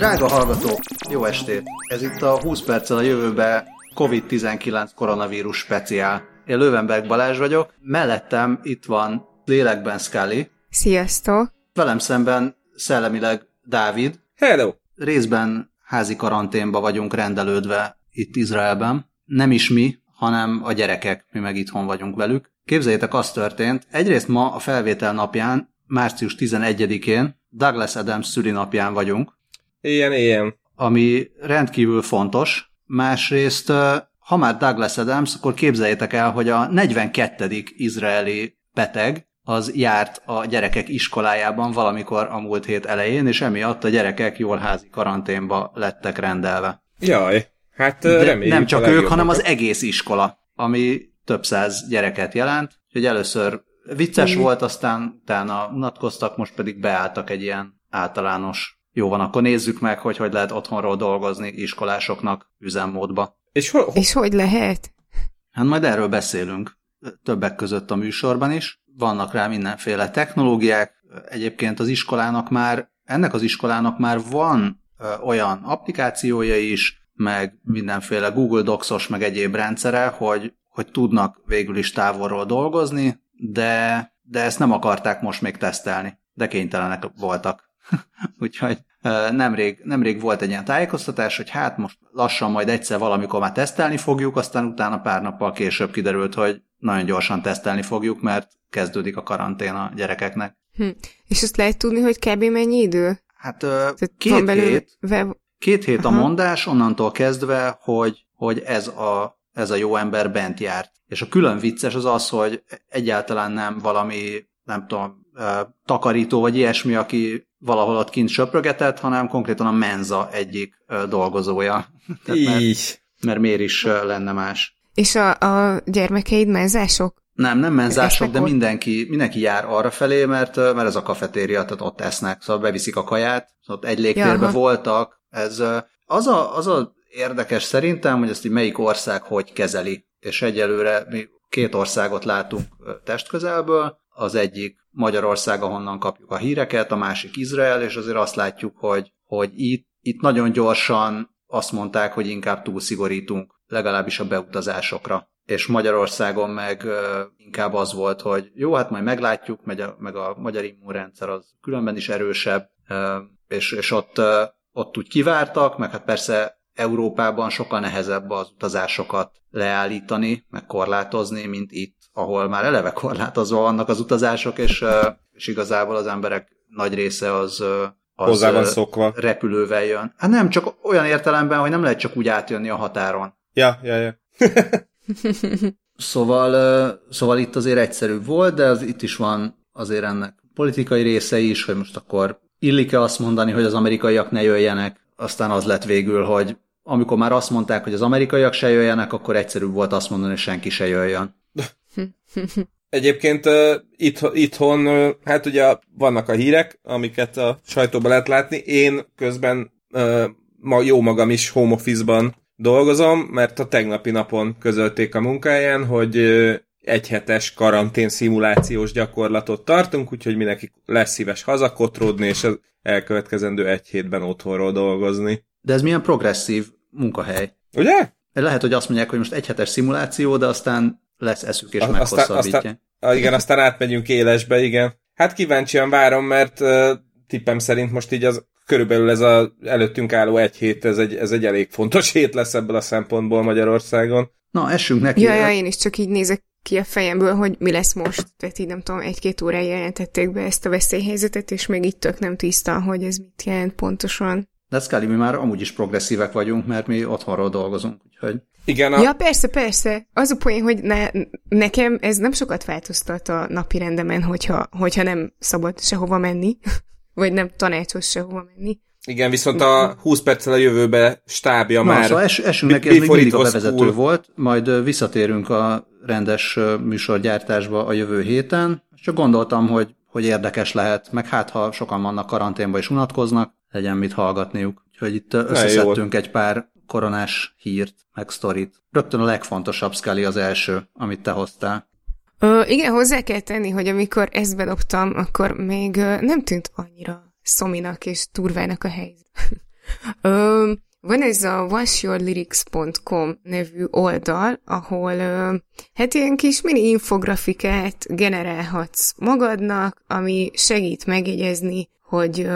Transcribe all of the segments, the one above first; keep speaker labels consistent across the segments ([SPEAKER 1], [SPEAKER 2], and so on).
[SPEAKER 1] Drága hallgatók, jó estét! Ez itt a 20 perccel a jövőbe COVID-19 koronavírus speciál. Én Lövenberg Balázs vagyok, mellettem itt van lélekben Scully.
[SPEAKER 2] Sziasztok!
[SPEAKER 1] Velem szemben szellemileg Dávid.
[SPEAKER 3] Hello!
[SPEAKER 1] Részben házi karanténba vagyunk rendelődve itt Izraelben. Nem is mi, hanem a gyerekek, mi meg itthon vagyunk velük. Képzeljétek, az történt, egyrészt ma a felvétel napján, március 11-én, Douglas Adams szülinapján vagyunk.
[SPEAKER 3] Ilyen, ilyen.
[SPEAKER 1] Ami rendkívül fontos. Másrészt, ha már Douglas Adams, akkor képzeljétek el, hogy a 42. izraeli beteg, az járt a gyerekek iskolájában valamikor a múlt hét elején, és emiatt a gyerekek jól házi karanténba lettek rendelve.
[SPEAKER 3] Jaj, hát
[SPEAKER 1] De
[SPEAKER 3] reméljük
[SPEAKER 1] nem csak ők, hanem az egész iskola, ami több száz gyereket jelent. Úgyhogy először vicces
[SPEAKER 2] Mhm.
[SPEAKER 1] volt, aztán utána unatkoztak, most pedig beálltak egy ilyen általános jó van, akkor nézzük meg, hogy hogy lehet otthonról dolgozni iskolásoknak üzemmódba.
[SPEAKER 3] És hol,
[SPEAKER 2] És hogy lehet?
[SPEAKER 1] Hát majd erről beszélünk többek között a műsorban is. Vannak rá mindenféle technológiák. Egyébként az iskolának már, ennek az iskolának már van olyan applikációja is, meg mindenféle Google Docs-os, meg egyéb rendszere, hogy, hogy tudnak végül is távolról dolgozni, de, de ezt nem akarták most még tesztelni, de kénytelenek voltak. Úgyhogy nemrég, nemrég volt egy ilyen tájékoztatás, hogy hát most lassan majd egyszer valamikor már tesztelni fogjuk, aztán utána pár nappal később kiderült, hogy nagyon gyorsan tesztelni fogjuk, mert kezdődik a karantén a gyerekeknek.
[SPEAKER 2] Hm. És azt lehet tudni, hogy kb. mennyi idő?
[SPEAKER 1] Hát
[SPEAKER 2] Tehát
[SPEAKER 1] két
[SPEAKER 2] belőle
[SPEAKER 1] hét,
[SPEAKER 2] Ve-
[SPEAKER 1] két hét a
[SPEAKER 2] Aha.
[SPEAKER 1] mondás, onnantól kezdve, hogy, hogy ez, a, ez a jó ember bent járt. És a külön vicces az az, hogy egyáltalán nem valami, nem tudom, takarító vagy ilyesmi, aki valahol ott kint söprögetett, hanem konkrétan a Menza egyik dolgozója. Tehát mert,
[SPEAKER 3] így.
[SPEAKER 1] mert miért is lenne más?
[SPEAKER 2] És a, a gyermekeid menzások?
[SPEAKER 1] Nem, nem menzások, de mindenki, mindenki jár arra felé, mert, mert ez a kafetéria, tehát ott esznek, szóval beviszik a kaját, ott egy légtérben
[SPEAKER 2] Jaha.
[SPEAKER 1] voltak. Ez az a, az a érdekes szerintem, hogy ezt így melyik ország hogy kezeli. És egyelőre mi két országot látunk testközelből, az egyik Magyarország, ahonnan kapjuk a híreket, a másik Izrael, és azért azt látjuk, hogy, hogy itt, itt nagyon gyorsan azt mondták, hogy inkább túlszigorítunk, legalábbis a beutazásokra. És Magyarországon meg inkább az volt, hogy jó, hát majd meglátjuk, meg a, meg a magyar immunrendszer az különben is erősebb, és, és ott, ott úgy kivártak, meg hát persze Európában sokkal nehezebb az utazásokat leállítani, meg korlátozni, mint itt, ahol már eleve korlátozva vannak az utazások, és, és igazából az emberek nagy része az, az
[SPEAKER 3] Hozzá van szokva.
[SPEAKER 1] repülővel jön. Hát nem, csak olyan értelemben, hogy nem lehet csak úgy átjönni a határon.
[SPEAKER 3] Ja, ja, ja.
[SPEAKER 1] Szóval, szóval itt azért egyszerűbb volt, de az, itt is van azért ennek politikai része is, hogy most akkor illik-e azt mondani, hogy az amerikaiak ne jöjjenek, aztán az lett végül, hogy amikor már azt mondták, hogy az amerikaiak se jöjjenek, akkor egyszerűbb volt azt mondani, hogy senki se jöjjön.
[SPEAKER 3] Egyébként uh, itt, itthon, uh, hát ugye vannak a hírek, amiket a sajtóban lehet látni. Én közben uh, ma jó magam is home office-ban dolgozom, mert a tegnapi napon közölték a munkáján, hogy uh, egyhetes karantén szimulációs gyakorlatot tartunk, úgyhogy mindenki lesz szíves hazakotródni, és az elkövetkezendő egy hétben otthonról dolgozni.
[SPEAKER 1] De ez milyen progresszív munkahely.
[SPEAKER 3] Ugye?
[SPEAKER 1] Lehet, hogy azt mondják, hogy most egyhetes szimuláció, de aztán lesz eszük és
[SPEAKER 3] A-
[SPEAKER 1] meghosszabbítják.
[SPEAKER 3] aztán, ah, igen, aztán átmegyünk élesbe, igen. Hát kíváncsian várom, mert uh, tippem szerint most így az körülbelül ez a előttünk álló egy hét, ez egy, ez egy elég fontos hét lesz ebből a szempontból Magyarországon.
[SPEAKER 1] Na, essünk neki.
[SPEAKER 2] Ja, ja, én is csak így nézek ki a fejemből, hogy mi lesz most. Tehát így nem tudom, egy-két órája jelentették be ezt a veszélyhelyzetet, és még így tök nem tiszta, hogy ez mit jelent pontosan.
[SPEAKER 1] De Scully, mi már amúgy is progresszívek vagyunk, mert mi otthonról dolgozunk, úgyhogy
[SPEAKER 3] Igen, a,
[SPEAKER 2] Ja, persze, persze. Az a poén, hogy ne, nekem ez nem sokat változtat a napi rendemen, hogyha, hogyha nem szabad sehova menni, vagy nem tanácsos sehova menni.
[SPEAKER 3] igen, viszont a 20 perccel a jövőbe stábja
[SPEAKER 1] Na,
[SPEAKER 3] már.
[SPEAKER 1] szóval es, esünk neki, ez még mindig a bevezető
[SPEAKER 3] cool.
[SPEAKER 1] volt, majd visszatérünk a rendes műsorgyártásba a jövő héten. Csak gondoltam, hogy, hogy érdekes lehet, meg hát ha sokan vannak karanténba és unatkoznak, legyen mit hallgatniuk. Úgyhogy itt összeszedtünk egy pár koronás hírt, meg sztorit. Rögtön a legfontosabb, Scully, az első, amit te hoztál.
[SPEAKER 2] Ö, igen, hozzá kell tenni, hogy amikor ezt bedobtam, akkor még nem tűnt annyira szominak és turvának a helyzet. Ö, van ez a washyourlyrics.com nevű oldal, ahol hát ilyen kis mini infografikát generálhatsz magadnak, ami segít megjegyezni, hogy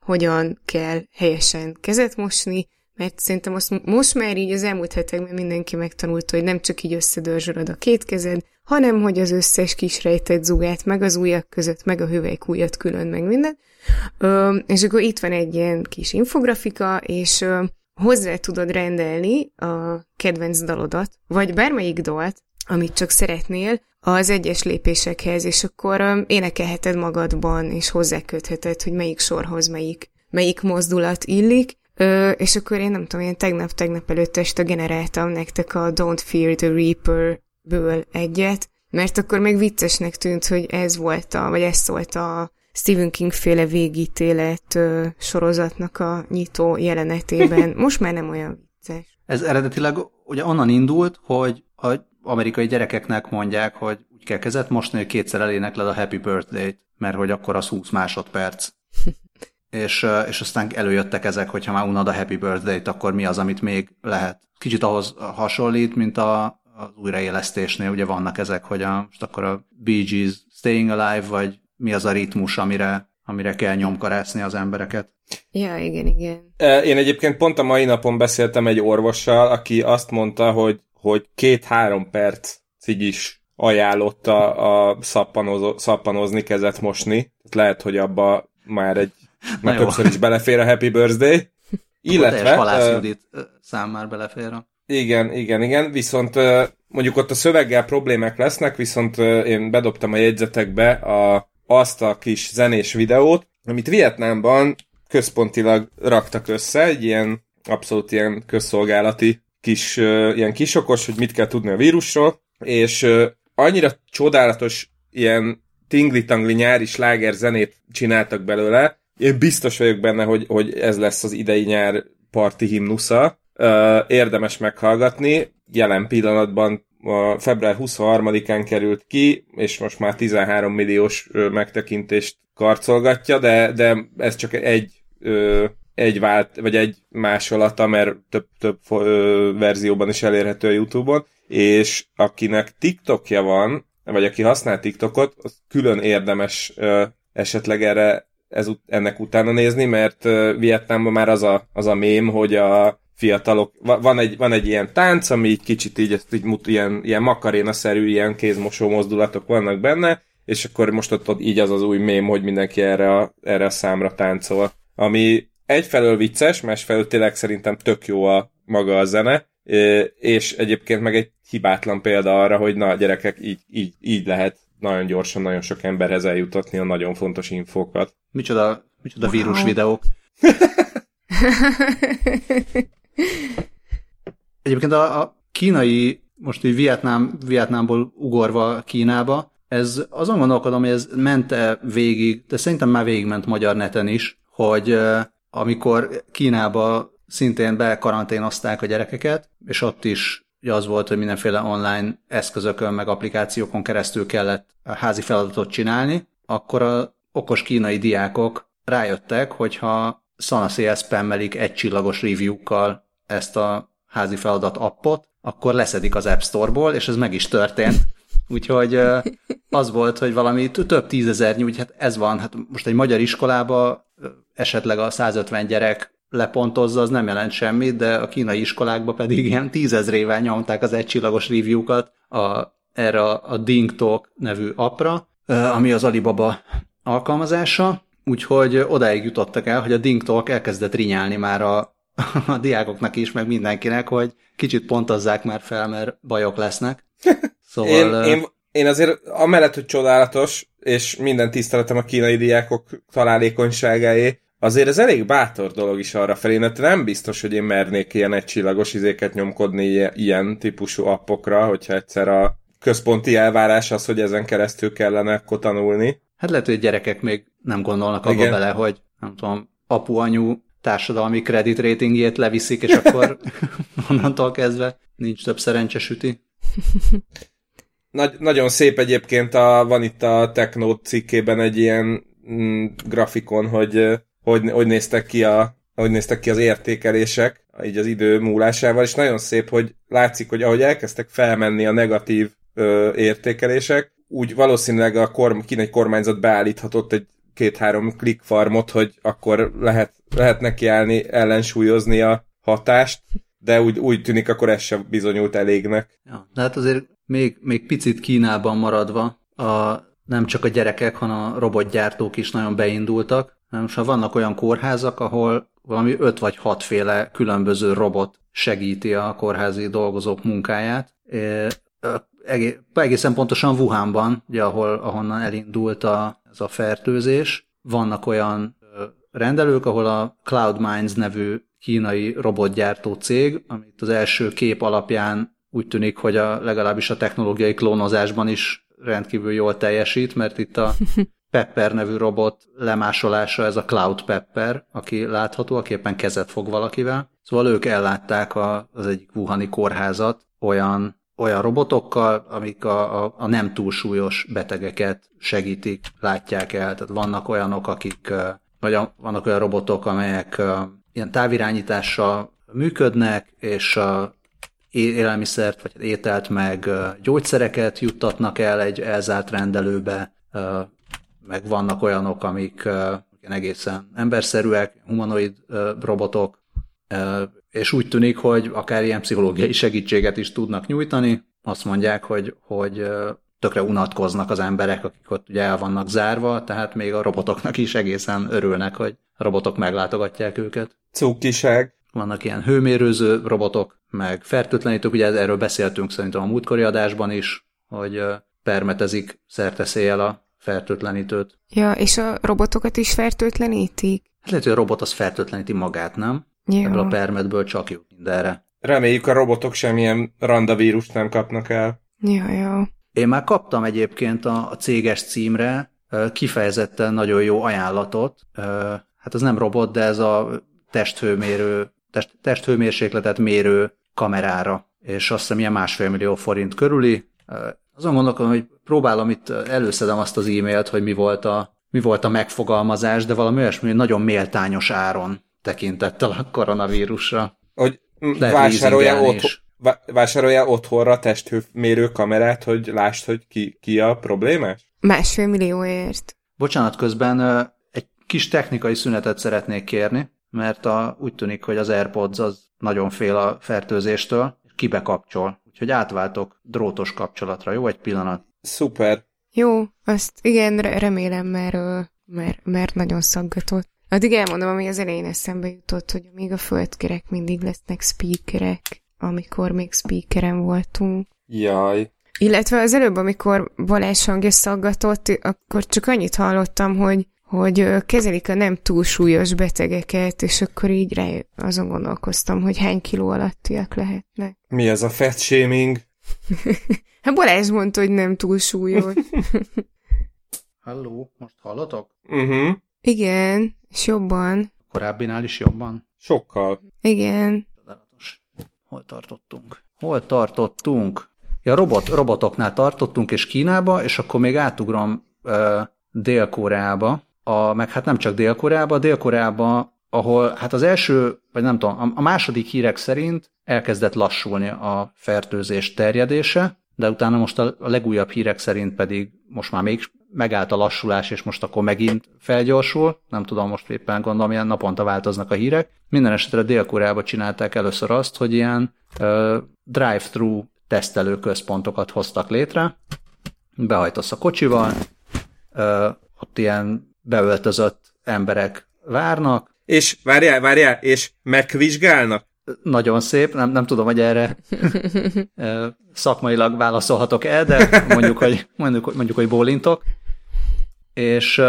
[SPEAKER 2] hogyan kell helyesen kezet mosni, mert szerintem azt most már így az elmúlt hetekben mindenki megtanulta, hogy nem csak így összedörzsölöd a két kezed, hanem hogy az összes kis rejtett zugát, meg az ujjak között, meg a hüvelykújat külön, meg minden. Ö, és akkor itt van egy ilyen kis infografika, és ö, hozzá tudod rendelni a kedvenc dalodat, vagy bármelyik dalt, amit csak szeretnél, az egyes lépésekhez, és akkor ö, énekelheted magadban, és hozzákötheted, hogy melyik sorhoz melyik, melyik mozdulat illik, Ö, és akkor én nem tudom, én tegnap-tegnap előtt este generáltam nektek a Don't Fear the Reaper-ből egyet, mert akkor még viccesnek tűnt, hogy ez volt a, vagy ez szólt a Stephen King féle végítélet ö, sorozatnak a nyitó jelenetében. Most már nem olyan vicces.
[SPEAKER 1] Ez eredetileg ugye onnan indult, hogy a amerikai gyerekeknek mondják, hogy úgy kell kezet mosni, hogy kétszer elénekled a Happy Birthday-t, mert hogy akkor az 20 másodperc. és, és aztán előjöttek ezek, hogyha már unod a Happy Birthday-t, akkor mi az, amit még lehet. Kicsit ahhoz hasonlít, mint a, az újraélesztésnél, ugye vannak ezek, hogy a, most akkor a Bee Gees Staying Alive, vagy mi az a ritmus, amire, amire kell nyomkarászni az embereket.
[SPEAKER 2] Ja, igen, igen.
[SPEAKER 3] Én egyébként pont a mai napon beszéltem egy orvossal, aki azt mondta, hogy, hogy két-három perc is ajánlotta a szappanozni, kezet mosni. Lehet, hogy abba már egy már többször is belefér a Happy Birthday.
[SPEAKER 1] Illetve... Halász Judit szám már belefér.
[SPEAKER 3] Igen, igen, igen, viszont mondjuk ott a szöveggel problémák lesznek, viszont én bedobtam a jegyzetekbe a, azt a kis zenés videót, amit Vietnámban központilag raktak össze, egy ilyen abszolút ilyen közszolgálati kis, ilyen kisokos, hogy mit kell tudni a vírusról, és annyira csodálatos ilyen tingli-tangli nyári sláger zenét csináltak belőle, én biztos vagyok benne, hogy, hogy ez lesz az idei nyár parti himnusza. Érdemes meghallgatni. Jelen pillanatban a február 23-án került ki, és most már 13 milliós megtekintést karcolgatja, de, de ez csak egy egy vált, vagy egy másolata, mert több, több verzióban is elérhető a Youtube-on, és akinek TikTokja van, vagy aki használ TikTokot, az külön érdemes esetleg erre ez, ennek utána nézni, mert Vietnámban már az a, az a mém, hogy a fiatalok, van egy, van egy ilyen tánc, ami így kicsit így, így mut, ilyen, ilyen makaréna-szerű, ilyen kézmosó mozdulatok vannak benne, és akkor most ott, ott így az az új mém, hogy mindenki erre a, erre a számra táncol. Ami egyfelől vicces, másfelől tényleg szerintem tök jó a maga a zene, és egyébként meg egy hibátlan példa arra, hogy na gyerekek, így, így, így lehet nagyon gyorsan, nagyon sok emberhez eljutatni a nagyon fontos infókat.
[SPEAKER 1] Micsoda, micsoda wow. vírus videók. Egyébként a, a kínai, most így Vietnám, Vietnámból ugorva Kínába, ez azon gondolkodom, hogy ez mente végig, de szerintem már végigment magyar neten is, hogy amikor Kínába szintén bekaranténozták a gyerekeket, és ott is ugye az volt, hogy mindenféle online eszközökön, meg applikációkon keresztül kellett a házi feladatot csinálni, akkor a okos kínai diákok rájöttek, hogyha szanaszéjel spammelik egy csillagos review-kkal ezt a házi feladat appot, akkor leszedik az App Store-ból, és ez meg is történt. Úgyhogy az volt, hogy valami több tízezernyi, úgy hát ez van, hát most egy magyar iskolába esetleg a 150 gyerek lepontozza, az nem jelent semmit, de a kínai iskolákba pedig ilyen tízezrével nyomták az egycsillagos review-kat a, erre a, Ding Talk nevű appra, ami az Alibaba alkalmazása, úgyhogy odáig jutottak el, hogy a Ding Talk elkezdett rinyálni már a, a diákoknak is, meg mindenkinek, hogy kicsit pontozzák már fel, mert bajok lesznek.
[SPEAKER 3] Szóval... Én, én, én azért amellett, hogy csodálatos, és minden tiszteletem a kínai diákok találékonyságáé, azért ez elég bátor dolog is arra felé, mert nem biztos, hogy én mernék ilyen egycsillagos izéket nyomkodni ilyen típusú appokra, hogyha egyszer a központi elvárás az, hogy ezen keresztül kellene akkor tanulni.
[SPEAKER 1] Hát lehet, hogy gyerekek még nem gondolnak abba bele, hogy nem tudom, apu-anyu társadalmi kredit ratingjét leviszik, és akkor onnantól kezdve nincs több szerencsesüti.
[SPEAKER 3] Nagy, nagyon szép egyébként, a, van itt a Techno cikkében egy ilyen mm, grafikon, hogy hogy, hogy néztek ki a, ahogy néztek ki az értékelések, így az idő múlásával, és nagyon szép, hogy látszik, hogy ahogy elkezdtek felmenni a negatív ö, értékelések, úgy valószínűleg a korm, kínai kormányzat beállíthatott egy két-három farmot, hogy akkor lehet, lehet nekiállni, ellensúlyozni a hatást, de úgy, úgy tűnik, akkor ez sem bizonyult elégnek.
[SPEAKER 1] Ja, de hát azért még, még picit Kínában maradva, a, nem csak a gyerekek, hanem a robotgyártók is nagyon beindultak. Most vannak olyan kórházak, ahol valami öt vagy hatféle különböző robot segíti a kórházi dolgozók munkáját. Egészen pontosan Wuhanban, ugye, ahol, ahonnan elindult a, ez a fertőzés, vannak olyan rendelők, ahol a Cloud Minds nevű kínai robotgyártó cég, amit az első kép alapján úgy tűnik, hogy a, legalábbis a technológiai klónozásban is rendkívül jól teljesít, mert itt a Pepper nevű robot lemásolása, ez a Cloud Pepper, aki látható, aki éppen kezet fog valakivel. Szóval ők ellátták a, az egyik Wuhani kórházat olyan, olyan robotokkal, amik a, a, a nem túlsúlyos betegeket segítik, látják el. Tehát vannak olyanok, akik, vagy vannak olyan robotok, amelyek ilyen távirányítással működnek, és a élelmiszert, vagy ételt, meg gyógyszereket juttatnak el egy elzárt rendelőbe, meg vannak olyanok, amik egészen emberszerűek, humanoid robotok, és úgy tűnik, hogy akár ilyen pszichológiai segítséget is tudnak nyújtani. Azt mondják, hogy, hogy tökre unatkoznak az emberek, akik ott ugye el vannak zárva, tehát még a robotoknak is egészen örülnek, hogy a robotok meglátogatják őket.
[SPEAKER 3] Cukiság.
[SPEAKER 1] Vannak ilyen hőmérőző robotok, meg fertőtlenítők, ugye erről beszéltünk szerintem a múltkori adásban is, hogy permetezik szerteszéjjel a fertőtlenítőt.
[SPEAKER 2] Ja, és a robotokat is fertőtlenítik?
[SPEAKER 1] Hát lehet, hogy a robot az fertőtleníti magát, nem? Jó. Ebből a permetből csak jut mindenre.
[SPEAKER 3] Reméljük a robotok semmilyen randavírust nem kapnak el.
[SPEAKER 2] Ja, jó.
[SPEAKER 1] Én már kaptam egyébként a, a céges címre kifejezetten nagyon jó ajánlatot. Hát az nem robot, de ez a testhőmérő, test, testhőmérsékletet mérő kamerára, és azt hiszem ilyen másfél millió forint körüli. Azon gondolkodom, hogy próbálom itt, előszedem azt az e-mailt, hogy mi volt a, mi volt a megfogalmazás, de valami olyasmi, nagyon méltányos áron tekintettel a koronavírusra.
[SPEAKER 3] Hogy vásárolja, otthon, vásárolja otthonra testhőmérő kamerát, hogy lásd, hogy ki, ki a problémás?
[SPEAKER 2] Másfél millióért.
[SPEAKER 1] Bocsánat, közben egy kis technikai szünetet szeretnék kérni, mert a, úgy tűnik, hogy az AirPods az nagyon fél a fertőzéstől, és kibekapcsol. Úgyhogy átváltok drótos kapcsolatra. Jó, egy pillanat.
[SPEAKER 3] Szuper.
[SPEAKER 2] Jó, azt igen, remélem, mert, mert, mert nagyon szaggatott. Addig elmondom, ami az elején eszembe jutott, hogy még a földkerek mindig lesznek speakerek, amikor még speakeren voltunk.
[SPEAKER 3] Jaj.
[SPEAKER 2] Illetve az előbb, amikor Balázs hangja szaggatott, akkor csak annyit hallottam, hogy hogy kezelik a nem túlsúlyos betegeket, és akkor így rá azon gondolkoztam, hogy hány kiló alattiak lehetnek.
[SPEAKER 3] Mi ez a fat shaming?
[SPEAKER 2] hát Balázs mondta, hogy nem túlsúlyos.
[SPEAKER 1] Halló, most hallotok?
[SPEAKER 3] Uh-huh.
[SPEAKER 2] Igen, és jobban.
[SPEAKER 1] Korábbinál is jobban?
[SPEAKER 3] Sokkal.
[SPEAKER 2] Igen.
[SPEAKER 1] Hol tartottunk? Hol tartottunk? Ja, robot, robotoknál tartottunk, és Kínába, és akkor még átugrom uh, Dél-Koreába, a, meg hát nem csak Dél-Koreába, Dél-Koreába, ahol hát az első, vagy nem tudom, a második hírek szerint elkezdett lassulni a fertőzés terjedése, de utána most a legújabb hírek szerint pedig most már még megállt a lassulás, és most akkor megint felgyorsul. Nem tudom, most éppen gondolom, ilyen naponta változnak a hírek. Minden esetre Dél-Koreában csinálták először azt, hogy ilyen uh, drive-thru tesztelő központokat hoztak létre. Behajtasz a kocsival, uh, ott ilyen beöltözött emberek várnak.
[SPEAKER 3] És várjál, várjál, és megvizsgálnak?
[SPEAKER 1] Nagyon szép, nem, nem tudom, hogy erre szakmailag válaszolhatok el, de mondjuk, hogy, mondjuk, mondjuk, hogy bólintok. És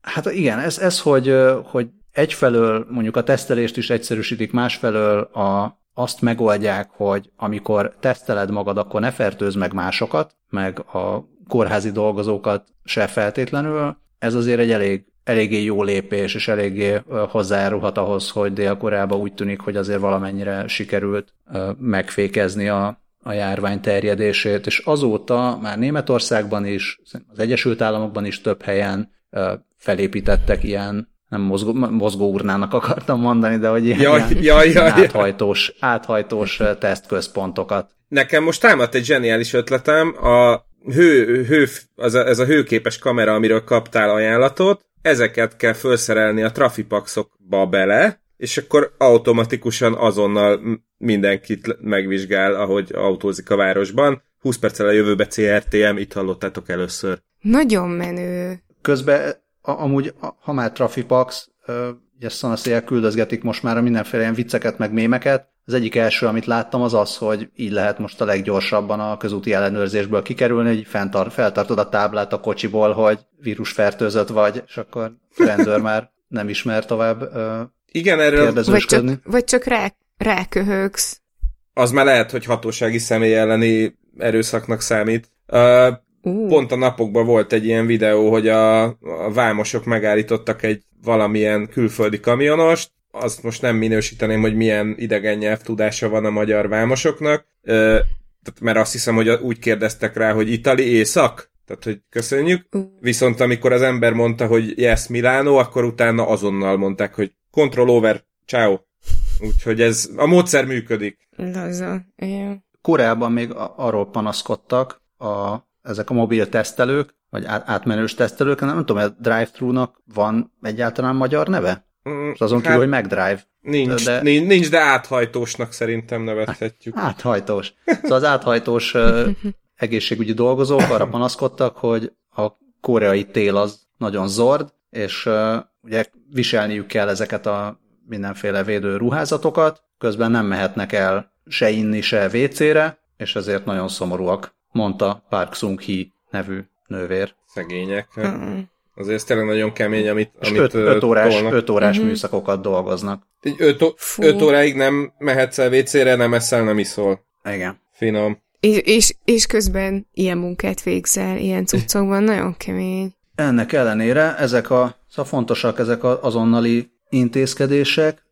[SPEAKER 1] hát igen, ez, ez hogy, hogy egyfelől mondjuk a tesztelést is egyszerűsítik, másfelől a, azt megoldják, hogy amikor teszteled magad, akkor ne fertőz meg másokat, meg a kórházi dolgozókat se feltétlenül, ez azért egy elég, eléggé jó lépés, és eléggé hozzájárulhat ahhoz, hogy Dél-Koreában úgy tűnik, hogy azért valamennyire sikerült megfékezni a, a járvány terjedését, és azóta már Németországban is, az Egyesült Államokban is több helyen felépítettek ilyen nem mozgó, mozgó urnának akartam mondani, de hogy ilyen,
[SPEAKER 3] Jaj,
[SPEAKER 1] ilyen
[SPEAKER 3] jaj, jaj.
[SPEAKER 1] áthajtós, áthajtós tesztközpontokat.
[SPEAKER 3] Nekem most támadt egy zseniális ötletem, a hő, hő, az a, ez a hőképes kamera, amiről kaptál ajánlatot, ezeket kell felszerelni a trafipaxokba bele, és akkor automatikusan azonnal mindenkit megvizsgál, ahogy autózik a városban. 20 perccel a jövőbe CRTM, itt hallottátok először.
[SPEAKER 2] Nagyon menő.
[SPEAKER 1] Közben a, amúgy, a- ha már Trafipax, ugye szanaszéjel küldözgetik most már a mindenféle ilyen vicceket, meg mémeket, az egyik első, amit láttam, az az, hogy így lehet most a leggyorsabban a közúti ellenőrzésből kikerülni, hogy fenntar, feltartod a táblát a kocsiból, hogy vírusfertőzött vagy, és akkor a rendőr már nem ismer tovább ö,
[SPEAKER 3] Igen, erről
[SPEAKER 2] Vagy csak, vagy csak rá, ráköhögsz.
[SPEAKER 3] az már lehet, hogy hatósági személy elleni erőszaknak számít. Uh, Pont a napokban volt egy ilyen videó, hogy a, a vámosok megállítottak egy valamilyen külföldi kamionost, azt most nem minősíteném, hogy milyen idegen nyelvtudása van a magyar vámosoknak, tehát mert azt hiszem, hogy úgy kérdeztek rá, hogy Itali észak, tehát hogy köszönjük, viszont amikor az ember mondta, hogy yes, Milano, akkor utána azonnal mondták, hogy control over, ciao. Úgyhogy ez, a módszer működik.
[SPEAKER 2] laza. Igen.
[SPEAKER 1] Koreában még arról panaszkodtak a, ezek a mobil tesztelők, vagy át, átmenős tesztelők, nem tudom, a drive-thru-nak van egyáltalán magyar neve?
[SPEAKER 3] Mm,
[SPEAKER 1] És azon kívül, hogy McDrive.
[SPEAKER 3] nincs,
[SPEAKER 1] de-
[SPEAKER 3] nincs, nincs, de áthajtósnak szerintem nevezhetjük.
[SPEAKER 1] Áthajtós. Szóval az áthajtós egészségügyi dolgozók arra panaszkodtak, hogy a koreai tél az nagyon zord, és ugye viselniük kell ezeket a mindenféle védő ruházatokat, közben nem mehetnek el se inni, se WC-re, és ezért nagyon szomorúak, mondta Park Sung-hee nevű nővér.
[SPEAKER 3] Szegények.
[SPEAKER 2] Mm.
[SPEAKER 3] Azért ez tényleg nagyon kemény, amit,
[SPEAKER 1] És
[SPEAKER 3] amit
[SPEAKER 1] 5
[SPEAKER 3] ö,
[SPEAKER 1] órás,
[SPEAKER 3] tolnak.
[SPEAKER 1] öt órás
[SPEAKER 2] Mhm.
[SPEAKER 1] műszakokat dolgoznak.
[SPEAKER 2] Fú.
[SPEAKER 3] öt óráig nem mehetsz el WC-re, nem eszel, nem iszol.
[SPEAKER 1] Igen.
[SPEAKER 3] Finom.
[SPEAKER 2] És, és, és közben ilyen munkát végzel, ilyen cuccokban, nagyon kemény.
[SPEAKER 1] Ennek ellenére ezek a, szóval fontosak ezek az azonnali intézkedések.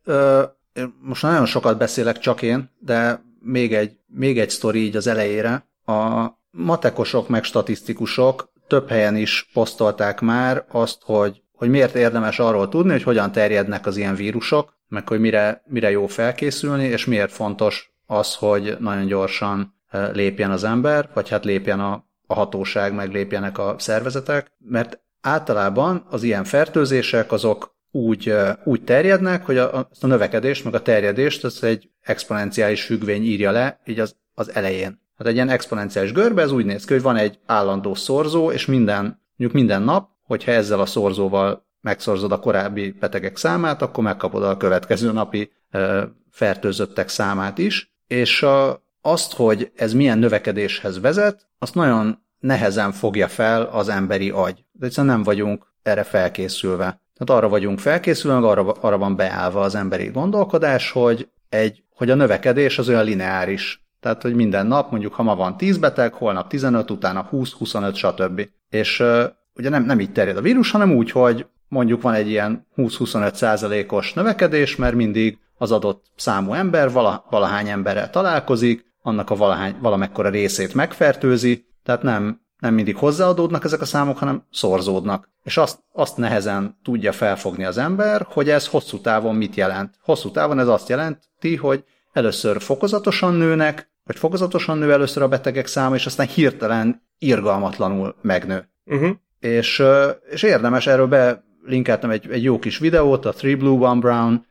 [SPEAKER 1] Most nagyon sokat beszélek csak én, de még egy, még egy sztori így az elejére. A matekosok meg statisztikusok több helyen is posztolták már azt, hogy, hogy miért érdemes arról tudni, hogy hogyan terjednek az ilyen vírusok, meg hogy mire, mire jó felkészülni, és miért fontos az, hogy nagyon gyorsan ö, lépjen az ember, vagy hát lépjen a, a hatóság, meg lépjenek a szervezetek, mert általában az ilyen fertőzések azok úgy, ö, úgy terjednek, hogy a, a növekedést, meg a terjedést az egy exponenciális függvény írja le, így az, az elején. Hát egy ilyen exponenciális görbe, ez úgy néz ki, hogy van egy állandó szorzó, és minden, mondjuk minden nap, hogyha ezzel a szorzóval megszorzod a korábbi betegek számát, akkor megkapod a következő napi ö, fertőzöttek számát is, és a, azt, hogy ez milyen növekedéshez vezet, azt nagyon nehezen fogja fel az emberi agy. De egyszerűen nem vagyunk erre felkészülve. Tehát arra vagyunk felkészülve, meg arra, arra van beállva az emberi gondolkodás, hogy, egy, hogy a növekedés az olyan lineáris. Tehát, hogy minden nap, mondjuk ha ma van 10 beteg, holnap 15, utána 20, 25, stb. És ugye nem, nem így terjed a vírus, hanem úgy, hogy mondjuk van egy ilyen 20-25 százalékos növekedés, mert mindig az adott számú ember vala, valahány emberrel találkozik, annak a valahány, valamekkora részét megfertőzi, tehát nem, nem mindig hozzáadódnak ezek a számok, hanem szorzódnak. És azt, azt nehezen tudja felfogni az ember, hogy ez hosszú távon mit jelent. Hosszú távon ez azt jelenti, hogy először fokozatosan nőnek, vagy fokozatosan nő először a betegek száma, és aztán hirtelen irgalmatlanul megnő.
[SPEAKER 3] Uh-huh.
[SPEAKER 1] És, és érdemes erről belinkeltem egy, egy jó kis videót, a Three Blue, One Brown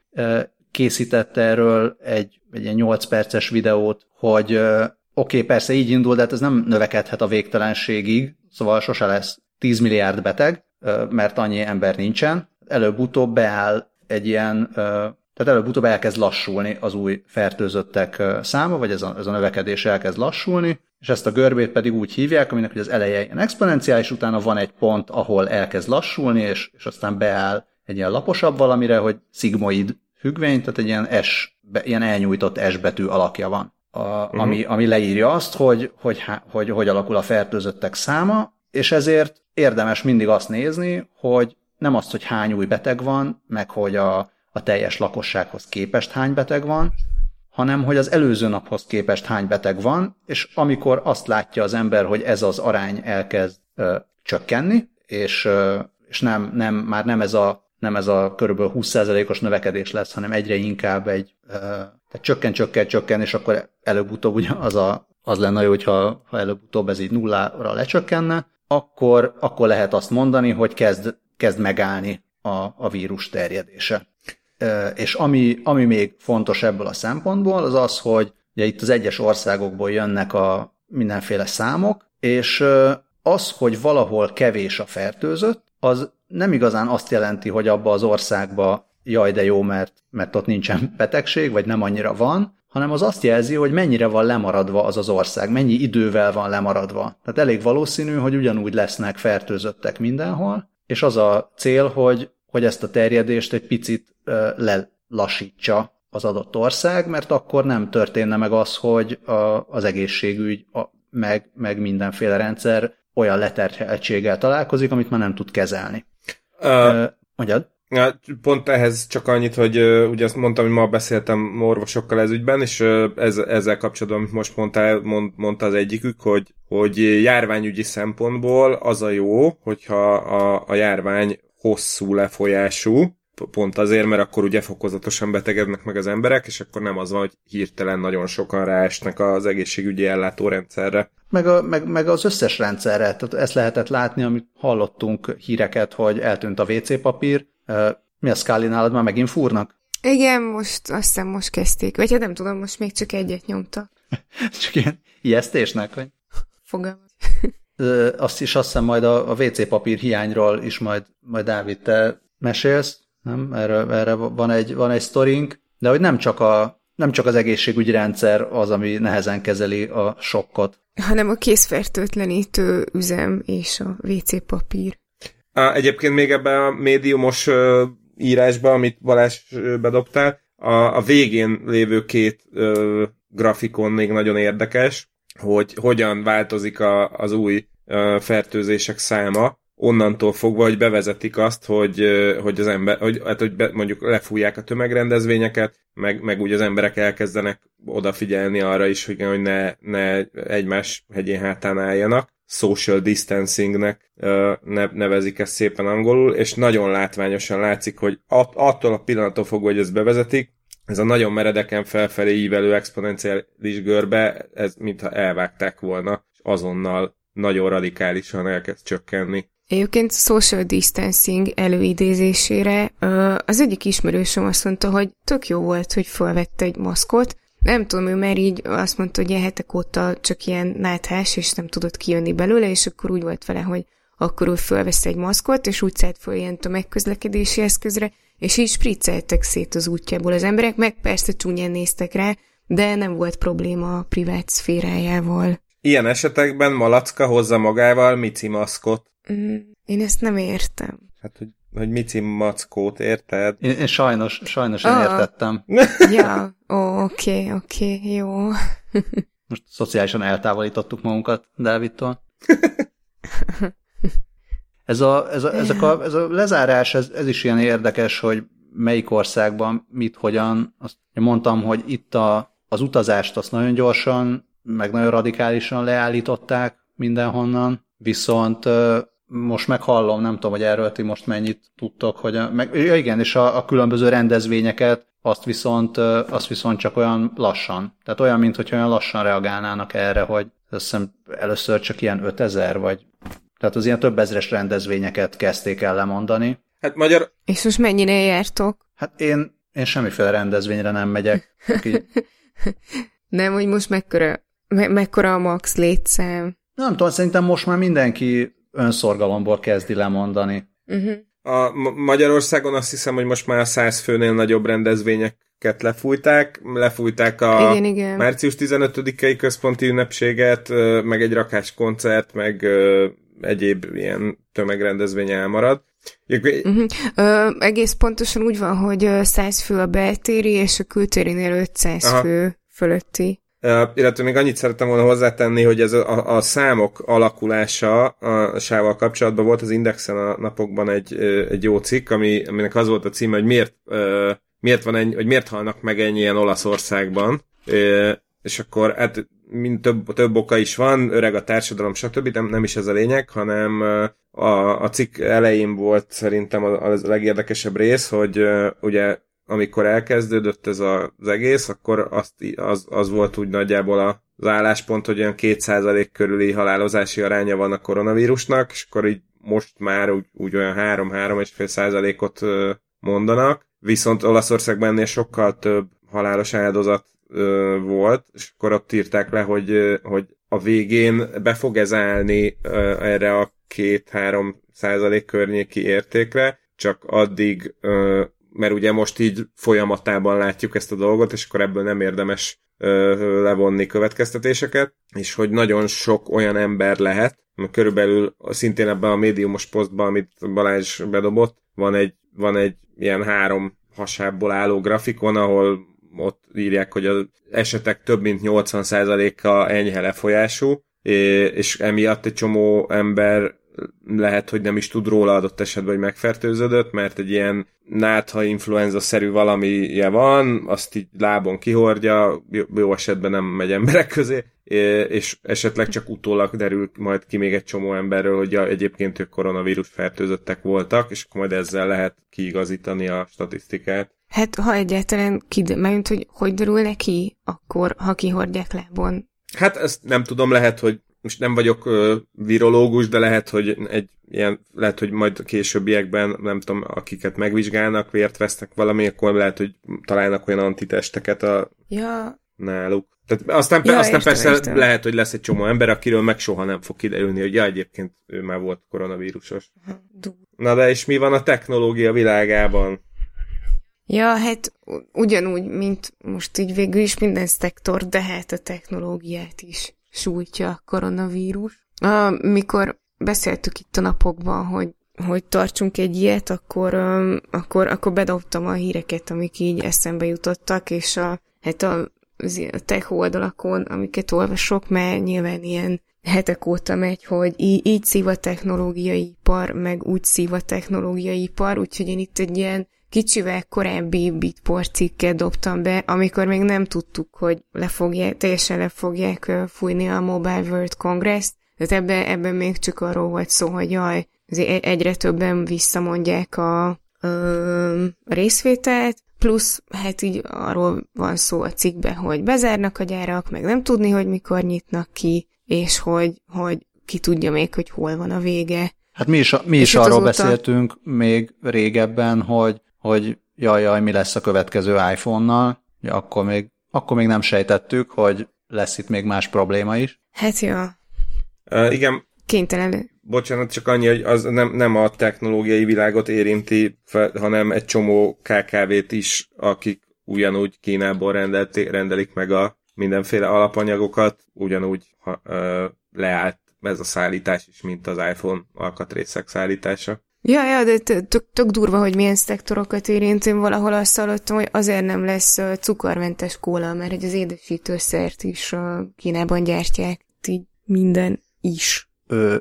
[SPEAKER 1] készítette erről egy, egy ilyen 8 perces videót, hogy oké, okay, persze így indul, de hát ez nem növekedhet a végtelenségig, szóval sose lesz 10 milliárd beteg, mert annyi ember nincsen. Előbb-utóbb beáll egy ilyen, tehát előbb-utóbb elkezd lassulni az új fertőzöttek száma, vagy ez a, ez a növekedés elkezd lassulni, és ezt a görbét pedig úgy hívják, aminek az eleje ilyen exponenciális, utána van egy pont, ahol elkezd lassulni, és, és aztán beáll egy ilyen laposabb valamire, hogy szigmoid függvény, tehát egy ilyen S, ilyen elnyújtott S betű alakja van, a, uh-huh. ami, ami leírja azt, hogy hogy, hogy hogy hogy alakul a fertőzöttek száma, és ezért érdemes mindig azt nézni, hogy nem azt, hogy hány új beteg van, meg hogy a, a teljes lakossághoz képest hány beteg van, hanem hogy az előző naphoz képest hány beteg van, és amikor azt látja az ember, hogy ez az arány elkezd ö, csökkenni, és, ö, és nem, nem, már nem ez a nem ez a kb. 20%-os növekedés lesz, hanem egyre inkább egy, tehát csökken, csökken, csökken, és akkor előbb-utóbb ugye az, a, az lenne jó, hogyha ha előbb-utóbb ez így nullára lecsökkenne, akkor, akkor lehet azt mondani, hogy kezd, kezd megállni a, a vírus terjedése. És ami, ami még fontos ebből a szempontból, az az, hogy ugye itt az egyes országokból jönnek a mindenféle számok, és az, hogy valahol kevés a fertőzött, az nem igazán azt jelenti, hogy abba az országba jaj de jó, mert, mert ott nincsen betegség, vagy nem annyira van, hanem az azt jelzi, hogy mennyire van lemaradva az az ország, mennyi idővel van lemaradva. Tehát elég valószínű, hogy ugyanúgy lesznek fertőzöttek mindenhol, és az a cél, hogy, hogy ezt a terjedést egy picit lelassítsa az adott ország, mert akkor nem történne meg az, hogy a, az egészségügy, a, meg, meg mindenféle rendszer olyan leterheltséggel találkozik, amit már nem tud kezelni. Uh, mondjad?
[SPEAKER 3] Pont ehhez csak annyit, hogy ugye azt mondtam, hogy ma beszéltem orvosokkal ez ügyben, és ez, ezzel kapcsolatban, amit most mondta, mond, mondta az egyikük, hogy, hogy járványügyi szempontból az a jó, hogyha a, a járvány hosszú lefolyású, pont azért, mert akkor ugye fokozatosan betegednek meg az emberek, és akkor nem az van, hogy hirtelen nagyon sokan ráesnek az egészségügyi ellátórendszerre.
[SPEAKER 1] Meg, a, meg, meg az összes rendszerre. Tehát ezt lehetett látni, amit hallottunk híreket, hogy eltűnt a WC papír. Mi a Scully nálad már megint fúrnak?
[SPEAKER 2] Igen, most azt hiszem most kezdték. Vagy hát nem tudom, most még csak egyet nyomta.
[SPEAKER 1] csak ilyen ijesztésnek, vagy?
[SPEAKER 2] Fogalmaz.
[SPEAKER 1] Azt is azt hiszem majd a, a WC papír hiányról is majd, majd Dávid, te mesélsz nem? Erre, erre van egy, van egy sztorink, de hogy nem csak, a, nem csak az egészségügyi rendszer az, ami nehezen kezeli a sokkot.
[SPEAKER 2] Hanem a készfertőtlenítő üzem és a WC papír.
[SPEAKER 3] Egyébként még ebben a médiumos írásban, amit Balázs bedobtál, a, a végén lévő két ö, grafikon még nagyon érdekes, hogy hogyan változik a, az új fertőzések száma, onnantól fogva, hogy bevezetik azt, hogy, hogy az ember, hogy, hát, hogy be, mondjuk lefújják a tömegrendezvényeket, meg, meg úgy az emberek elkezdenek odafigyelni arra is, hogy, hogy ne, ne egymás hegyén hátán álljanak. Social distancingnek nevezik ezt szépen angolul, és nagyon látványosan látszik, hogy att, attól a pillanattól fogva, hogy ezt bevezetik, ez a nagyon meredeken felfelé ívelő exponenciális görbe, ez mintha elvágták volna, és azonnal nagyon radikálisan elkezd csökkenni.
[SPEAKER 2] Egyébként social distancing előidézésére az egyik ismerősöm azt mondta, hogy tök jó volt, hogy felvette egy maszkot. Nem tudom, ő már így azt mondta, hogy hetek óta csak ilyen náthás, és nem tudott kijönni belőle, és akkor úgy volt vele, hogy akkor ő fölvesz egy maszkot, és úgy szállt föl ilyen tömegközlekedési eszközre, és így spricceltek szét az útjából az emberek, meg persze csúnyán néztek rá, de nem volt probléma a privát szférájával.
[SPEAKER 3] Ilyen esetekben Malacka hozza magával Mici maszkot.
[SPEAKER 2] Mm, én ezt nem értem.
[SPEAKER 3] Hát, hogy, hogy Mici mackót, érted?
[SPEAKER 1] Én, én sajnos, sajnos én ah. értettem.
[SPEAKER 2] ja, ó, oké, oké, jó.
[SPEAKER 1] Most szociálisan eltávolítottuk magunkat Dávidtól. Ez a, ez a, ezek a, ez a lezárás, ez, ez is ilyen érdekes, hogy melyik országban mit, hogyan. Azt mondtam, hogy itt a, az utazást azt nagyon gyorsan, meg nagyon radikálisan leállították mindenhonnan, viszont most meghallom, nem tudom, hogy erről ti most mennyit tudtok, hogy a, meg, ja igen, és a, a különböző rendezvényeket azt viszont, azt viszont csak olyan lassan. Tehát olyan, mint hogy olyan lassan reagálnának erre, hogy azt hiszem először csak ilyen 5000, vagy tehát az ilyen több ezres rendezvényeket kezdték el lemondani.
[SPEAKER 3] Hát magyar...
[SPEAKER 2] És most mennyire jártok?
[SPEAKER 1] Hát én, én semmiféle rendezvényre nem megyek. Aki...
[SPEAKER 2] nem, hogy most mekkora, me- mekkora a max létszám.
[SPEAKER 1] Nem tudom, szerintem most már mindenki önszorgalomból kezdi lemondani.
[SPEAKER 2] Uh-huh.
[SPEAKER 3] A Magyarországon azt hiszem, hogy most már a száz főnél nagyobb rendezvényeket lefújták. Lefújták a
[SPEAKER 2] igen, igen.
[SPEAKER 3] március 15-i központi ünnepséget, meg egy rakás koncert, meg egyéb ilyen tömegrendezvény elmarad.
[SPEAKER 2] Uh-huh. Ö, egész pontosan úgy van, hogy 100 fő a beltéri, és a kültérinél 500 Aha. fő fölötti.
[SPEAKER 3] Uh, illetve még annyit szerettem volna hozzátenni, hogy ez a, a számok alakulása a sával kapcsolatban volt az Indexen a napokban egy, egy jó cikk, ami, aminek az volt a címe, hogy miért, uh, miért, van ennyi, hogy miért halnak meg ennyien Olaszországban, és akkor hát mind több, több oka is van, öreg a társadalom, stb., nem, nem is ez a lényeg, hanem a, a cikk elején volt szerintem az a legérdekesebb rész, hogy ugye amikor elkezdődött ez az egész, akkor azt, az, az volt úgy nagyjából az álláspont, hogy olyan 2% körüli halálozási aránya van a koronavírusnak, és akkor így most már úgy, úgy olyan 3-3,5 százalékot mondanak, viszont Olaszországban ennél sokkal több halálos áldozat volt, és akkor ott írták le, hogy, hogy a végén be fog ez állni erre a 2-3 százalék környéki értékre, csak addig, mert ugye most így folyamatában látjuk ezt a dolgot, és akkor ebből nem érdemes levonni következtetéseket, és hogy nagyon sok olyan ember lehet, körülbelül szintén ebben a médiumos posztban, amit Balázs bedobott, van egy, van egy ilyen három hasából álló grafikon, ahol ott írják, hogy az esetek több mint 80%-a enyhe lefolyású, és emiatt egy csomó ember lehet, hogy nem is tud róla adott esetben, hogy megfertőződött, mert egy ilyen nátha influenza-szerű valamije van, azt így lábon kihordja, jó esetben nem megy emberek közé, és esetleg csak utólag derül majd ki még egy csomó emberről, hogy egyébként ők koronavírus fertőzöttek voltak, és akkor majd ezzel lehet kiigazítani a statisztikát.
[SPEAKER 2] Hát, ha egyáltalán kiderült, hogy hogy derül le ki, akkor ha kihordják lábon.
[SPEAKER 3] Hát ezt nem tudom, lehet, hogy most nem vagyok uh, virológus, de lehet, hogy egy ilyen, lehet, hogy majd a későbbiekben, nem tudom, akiket megvizsgálnak, vért vesznek valami, akkor lehet, hogy találnak olyan antitesteket a
[SPEAKER 2] ja.
[SPEAKER 3] Náluk. Tehát aztán, ja, aztán értem, persze értem. lehet, hogy lesz egy csomó ember, akiről meg soha nem fog kiderülni, hogy ja, egyébként ő már volt koronavírusos. Na de és mi van a technológia világában?
[SPEAKER 2] Ja, hát ugyanúgy, mint most így végül is minden szektor, de hát a technológiát is sújtja a koronavírus. Amikor beszéltük itt a napokban, hogy hogy tartsunk egy ilyet, akkor, akkor, akkor bedobtam a híreket, amik így eszembe jutottak, és a, hát a tech oldalakon, amiket olvasok, mert nyilván ilyen hetek óta megy, hogy így, így szív a technológiai ipar, meg úgy szív a technológiai ipar, úgyhogy én itt egy ilyen kicsivel korábbi Bitport cikket dobtam be, amikor még nem tudtuk, hogy le fogják, teljesen le fogják fújni a Mobile World Congress, tehát ebben, ebben még csak arról volt szó, hogy jaj, azért egyre többen visszamondják a, a részvételt, plusz hát így arról van szó a cikkben, hogy bezárnak a gyárak, meg nem tudni, hogy mikor nyitnak ki, és hogy, hogy ki tudja még, hogy hol van a vége.
[SPEAKER 1] Hát mi is, mi is arról azóta... beszéltünk még régebben, hogy hogy jaj, jaj, mi lesz a következő iPhone-nal, ja, akkor még, akkor még nem sejtettük, hogy lesz itt még más probléma is.
[SPEAKER 2] Hát jó.
[SPEAKER 3] Uh, igen.
[SPEAKER 2] Kénytelen.
[SPEAKER 3] Bocsánat, csak annyi, hogy az nem, nem a technológiai világot érinti, fel, hanem egy csomó KKV-t is, akik ugyanúgy Kínából rendelték, rendelik meg a mindenféle alapanyagokat, ugyanúgy ha, uh, leállt ez a szállítás is, mint az iPhone alkatrészek szállítása.
[SPEAKER 2] Ja, ja, de tök, tök durva, hogy milyen szektorokat érint. Én valahol azt hallottam, hogy azért nem lesz cukormentes kóla, mert hogy az édesítőszert is Kínában gyártják. Így minden is.
[SPEAKER 1] Ö,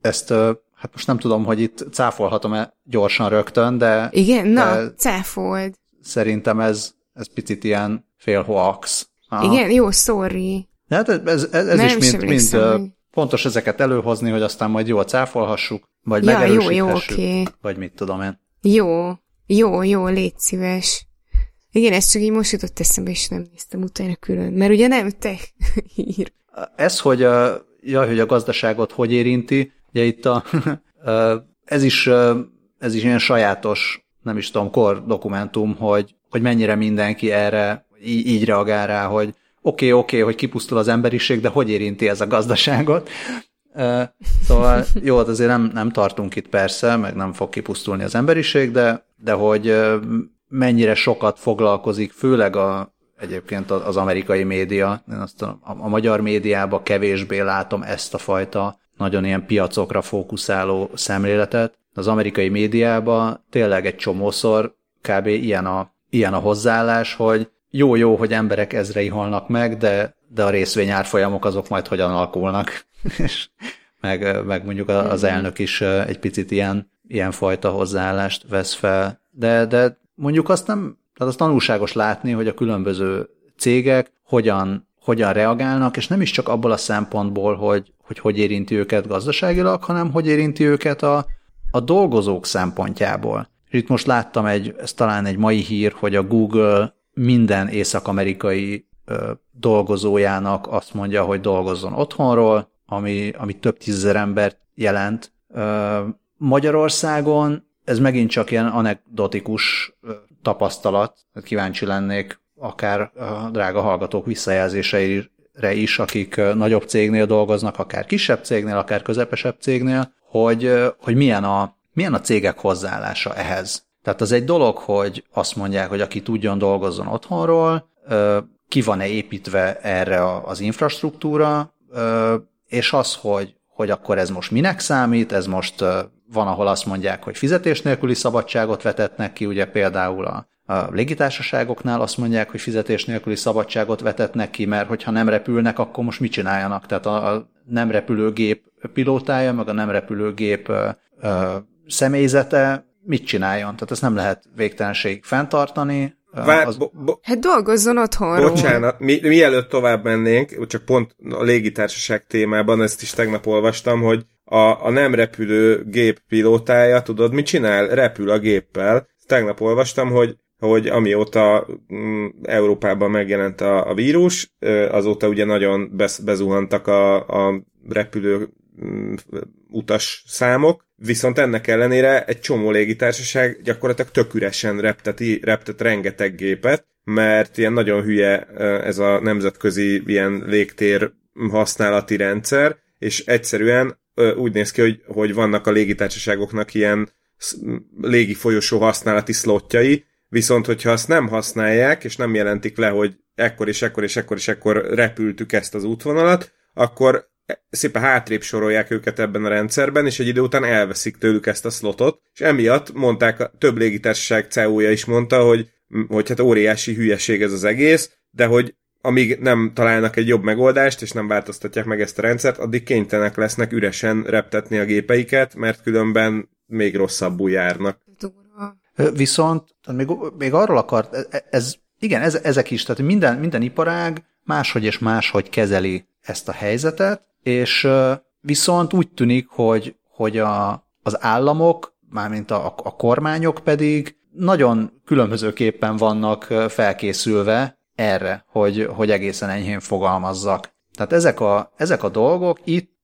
[SPEAKER 1] ezt hát most nem tudom, hogy itt cáfolhatom-e gyorsan rögtön, de...
[SPEAKER 2] Igen, na, de cáfold.
[SPEAKER 1] Szerintem ez, ez picit ilyen fél hoax.
[SPEAKER 2] Aha. Igen, jó, sorry.
[SPEAKER 1] Hát ez, ez, ez, is mind, mind fontos ezeket előhozni, hogy aztán majd jól cáfolhassuk, vagy ja, jó, jó, okay. vagy mit tudom én.
[SPEAKER 2] Jó, jó, jó, légy szíves. Igen, ez csak így most jutott eszembe, és nem néztem utána külön, mert ugye nem te hír.
[SPEAKER 1] Ez, hogy a, jaj, hogy a gazdaságot hogy érinti, ugye itt a, ez is, ez is ilyen sajátos, nem is tudom, kor dokumentum, hogy, hogy mennyire mindenki erre így, így reagál rá, hogy oké, okay, oké, okay, hogy kipusztul az emberiség, de hogy érinti ez a gazdaságot? Szóval jó, hát azért nem, nem tartunk itt persze, meg nem fog kipusztulni az emberiség, de, de hogy mennyire sokat foglalkozik, főleg a, egyébként az amerikai média, én azt a, a magyar médiában kevésbé látom ezt a fajta nagyon ilyen piacokra fókuszáló szemléletet. Az amerikai médiában tényleg egy csomószor kb. ilyen a, ilyen a hozzáállás, hogy jó-jó, hogy emberek ezrei halnak meg, de, de a részvényárfolyamok azok majd hogyan alakulnak. és meg, meg mondjuk az elnök is egy picit ilyen, ilyen fajta hozzáállást vesz fel. De, de mondjuk azt nem, tehát az tanulságos látni, hogy a különböző cégek hogyan, hogyan reagálnak, és nem is csak abból a szempontból, hogy, hogy hogy érinti őket gazdaságilag, hanem hogy érinti őket a, a dolgozók szempontjából. És itt most láttam egy, ez talán egy mai hír, hogy a Google minden észak-amerikai ö, dolgozójának azt mondja, hogy dolgozzon otthonról, ami, ami több tízezer embert jelent. Ö, Magyarországon ez megint csak ilyen anekdotikus tapasztalat, kíváncsi lennék akár a drága hallgatók visszajelzéseire is, akik nagyobb cégnél dolgoznak, akár kisebb cégnél, akár közepesebb cégnél, hogy, hogy milyen, a, milyen a cégek hozzáállása ehhez. Tehát az egy dolog, hogy azt mondják, hogy aki tudjon dolgozzon otthonról, ki van-e építve erre az infrastruktúra, és az, hogy, hogy akkor ez most minek számít, ez most van, ahol azt mondják, hogy fizetés nélküli szabadságot vetetnek ki, ugye például a, a légitársaságoknál azt mondják, hogy fizetés nélküli szabadságot vetetnek ki, mert hogyha nem repülnek, akkor most mit csináljanak? Tehát a, a nem repülő gép pilótája, meg a nem repülő gép ö, ö, személyzete mit csináljon? Tehát ezt nem lehet végtelenség fenntartani.
[SPEAKER 3] Vár, az... bo- bo-
[SPEAKER 2] hát dolgozzon otthonról.
[SPEAKER 3] Bocsánat, mi, mielőtt tovább mennénk, csak pont a légitársaság témában, ezt is tegnap olvastam, hogy a, a nem repülő gép pilótája, tudod, mit csinál? Repül a géppel. Tegnap olvastam, hogy hogy amióta mm, Európában megjelent a, a vírus, azóta ugye nagyon bez, bezuhantak a, a repülő utas számok, viszont ennek ellenére egy csomó légitársaság gyakorlatilag tök üresen repteti, reptet rengeteg gépet, mert ilyen nagyon hülye ez a nemzetközi ilyen légtér használati rendszer, és egyszerűen úgy néz ki, hogy, hogy vannak a légitársaságoknak ilyen légi folyosó használati szlotjai, viszont hogyha azt nem használják, és nem jelentik le, hogy ekkor és ekkor és ekkor és ekkor repültük ezt az útvonalat, akkor szépen hátrébb sorolják őket ebben a rendszerben, és egy idő után elveszik tőlük ezt a slotot, és emiatt mondták, a több légitársaság CEO-ja is mondta, hogy, hogy hát óriási hülyeség ez az egész, de hogy amíg nem találnak egy jobb megoldást, és nem változtatják meg ezt a rendszert, addig kénytelenek lesznek üresen reptetni a gépeiket, mert különben még rosszabbul járnak.
[SPEAKER 1] Viszont még, még arról akart, e, e, ez, igen, ez, ezek is, tehát minden, minden iparág máshogy és máshogy kezeli ezt a helyzetet, és viszont úgy tűnik, hogy, hogy a, az államok, mármint a, a kormányok pedig nagyon különbözőképpen vannak felkészülve erre, hogy, hogy egészen enyhén fogalmazzak. Tehát ezek a, ezek a dolgok itt,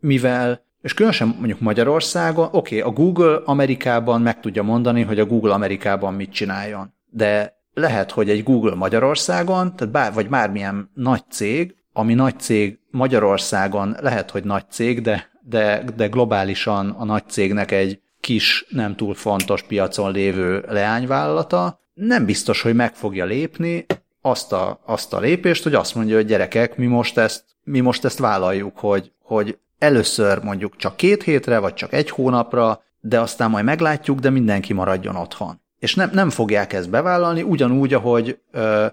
[SPEAKER 1] mivel, és különösen mondjuk Magyarországon, oké, okay, a Google Amerikában meg tudja mondani, hogy a Google Amerikában mit csináljon. De lehet, hogy egy Google Magyarországon, tehát bár, vagy bármilyen nagy cég, ami nagy cég Magyarországon lehet, hogy nagy cég, de, de, de globálisan a nagy cégnek egy kis, nem túl fontos piacon lévő leányvállalata, nem biztos, hogy meg fogja lépni, azt a, azt a lépést, hogy azt mondja, hogy gyerekek, mi most ezt, mi most ezt vállaljuk, hogy, hogy először mondjuk csak két hétre, vagy csak egy hónapra, de aztán majd meglátjuk, de mindenki maradjon otthon. És nem, nem fogják ezt bevállalni, ugyanúgy, ahogy ö,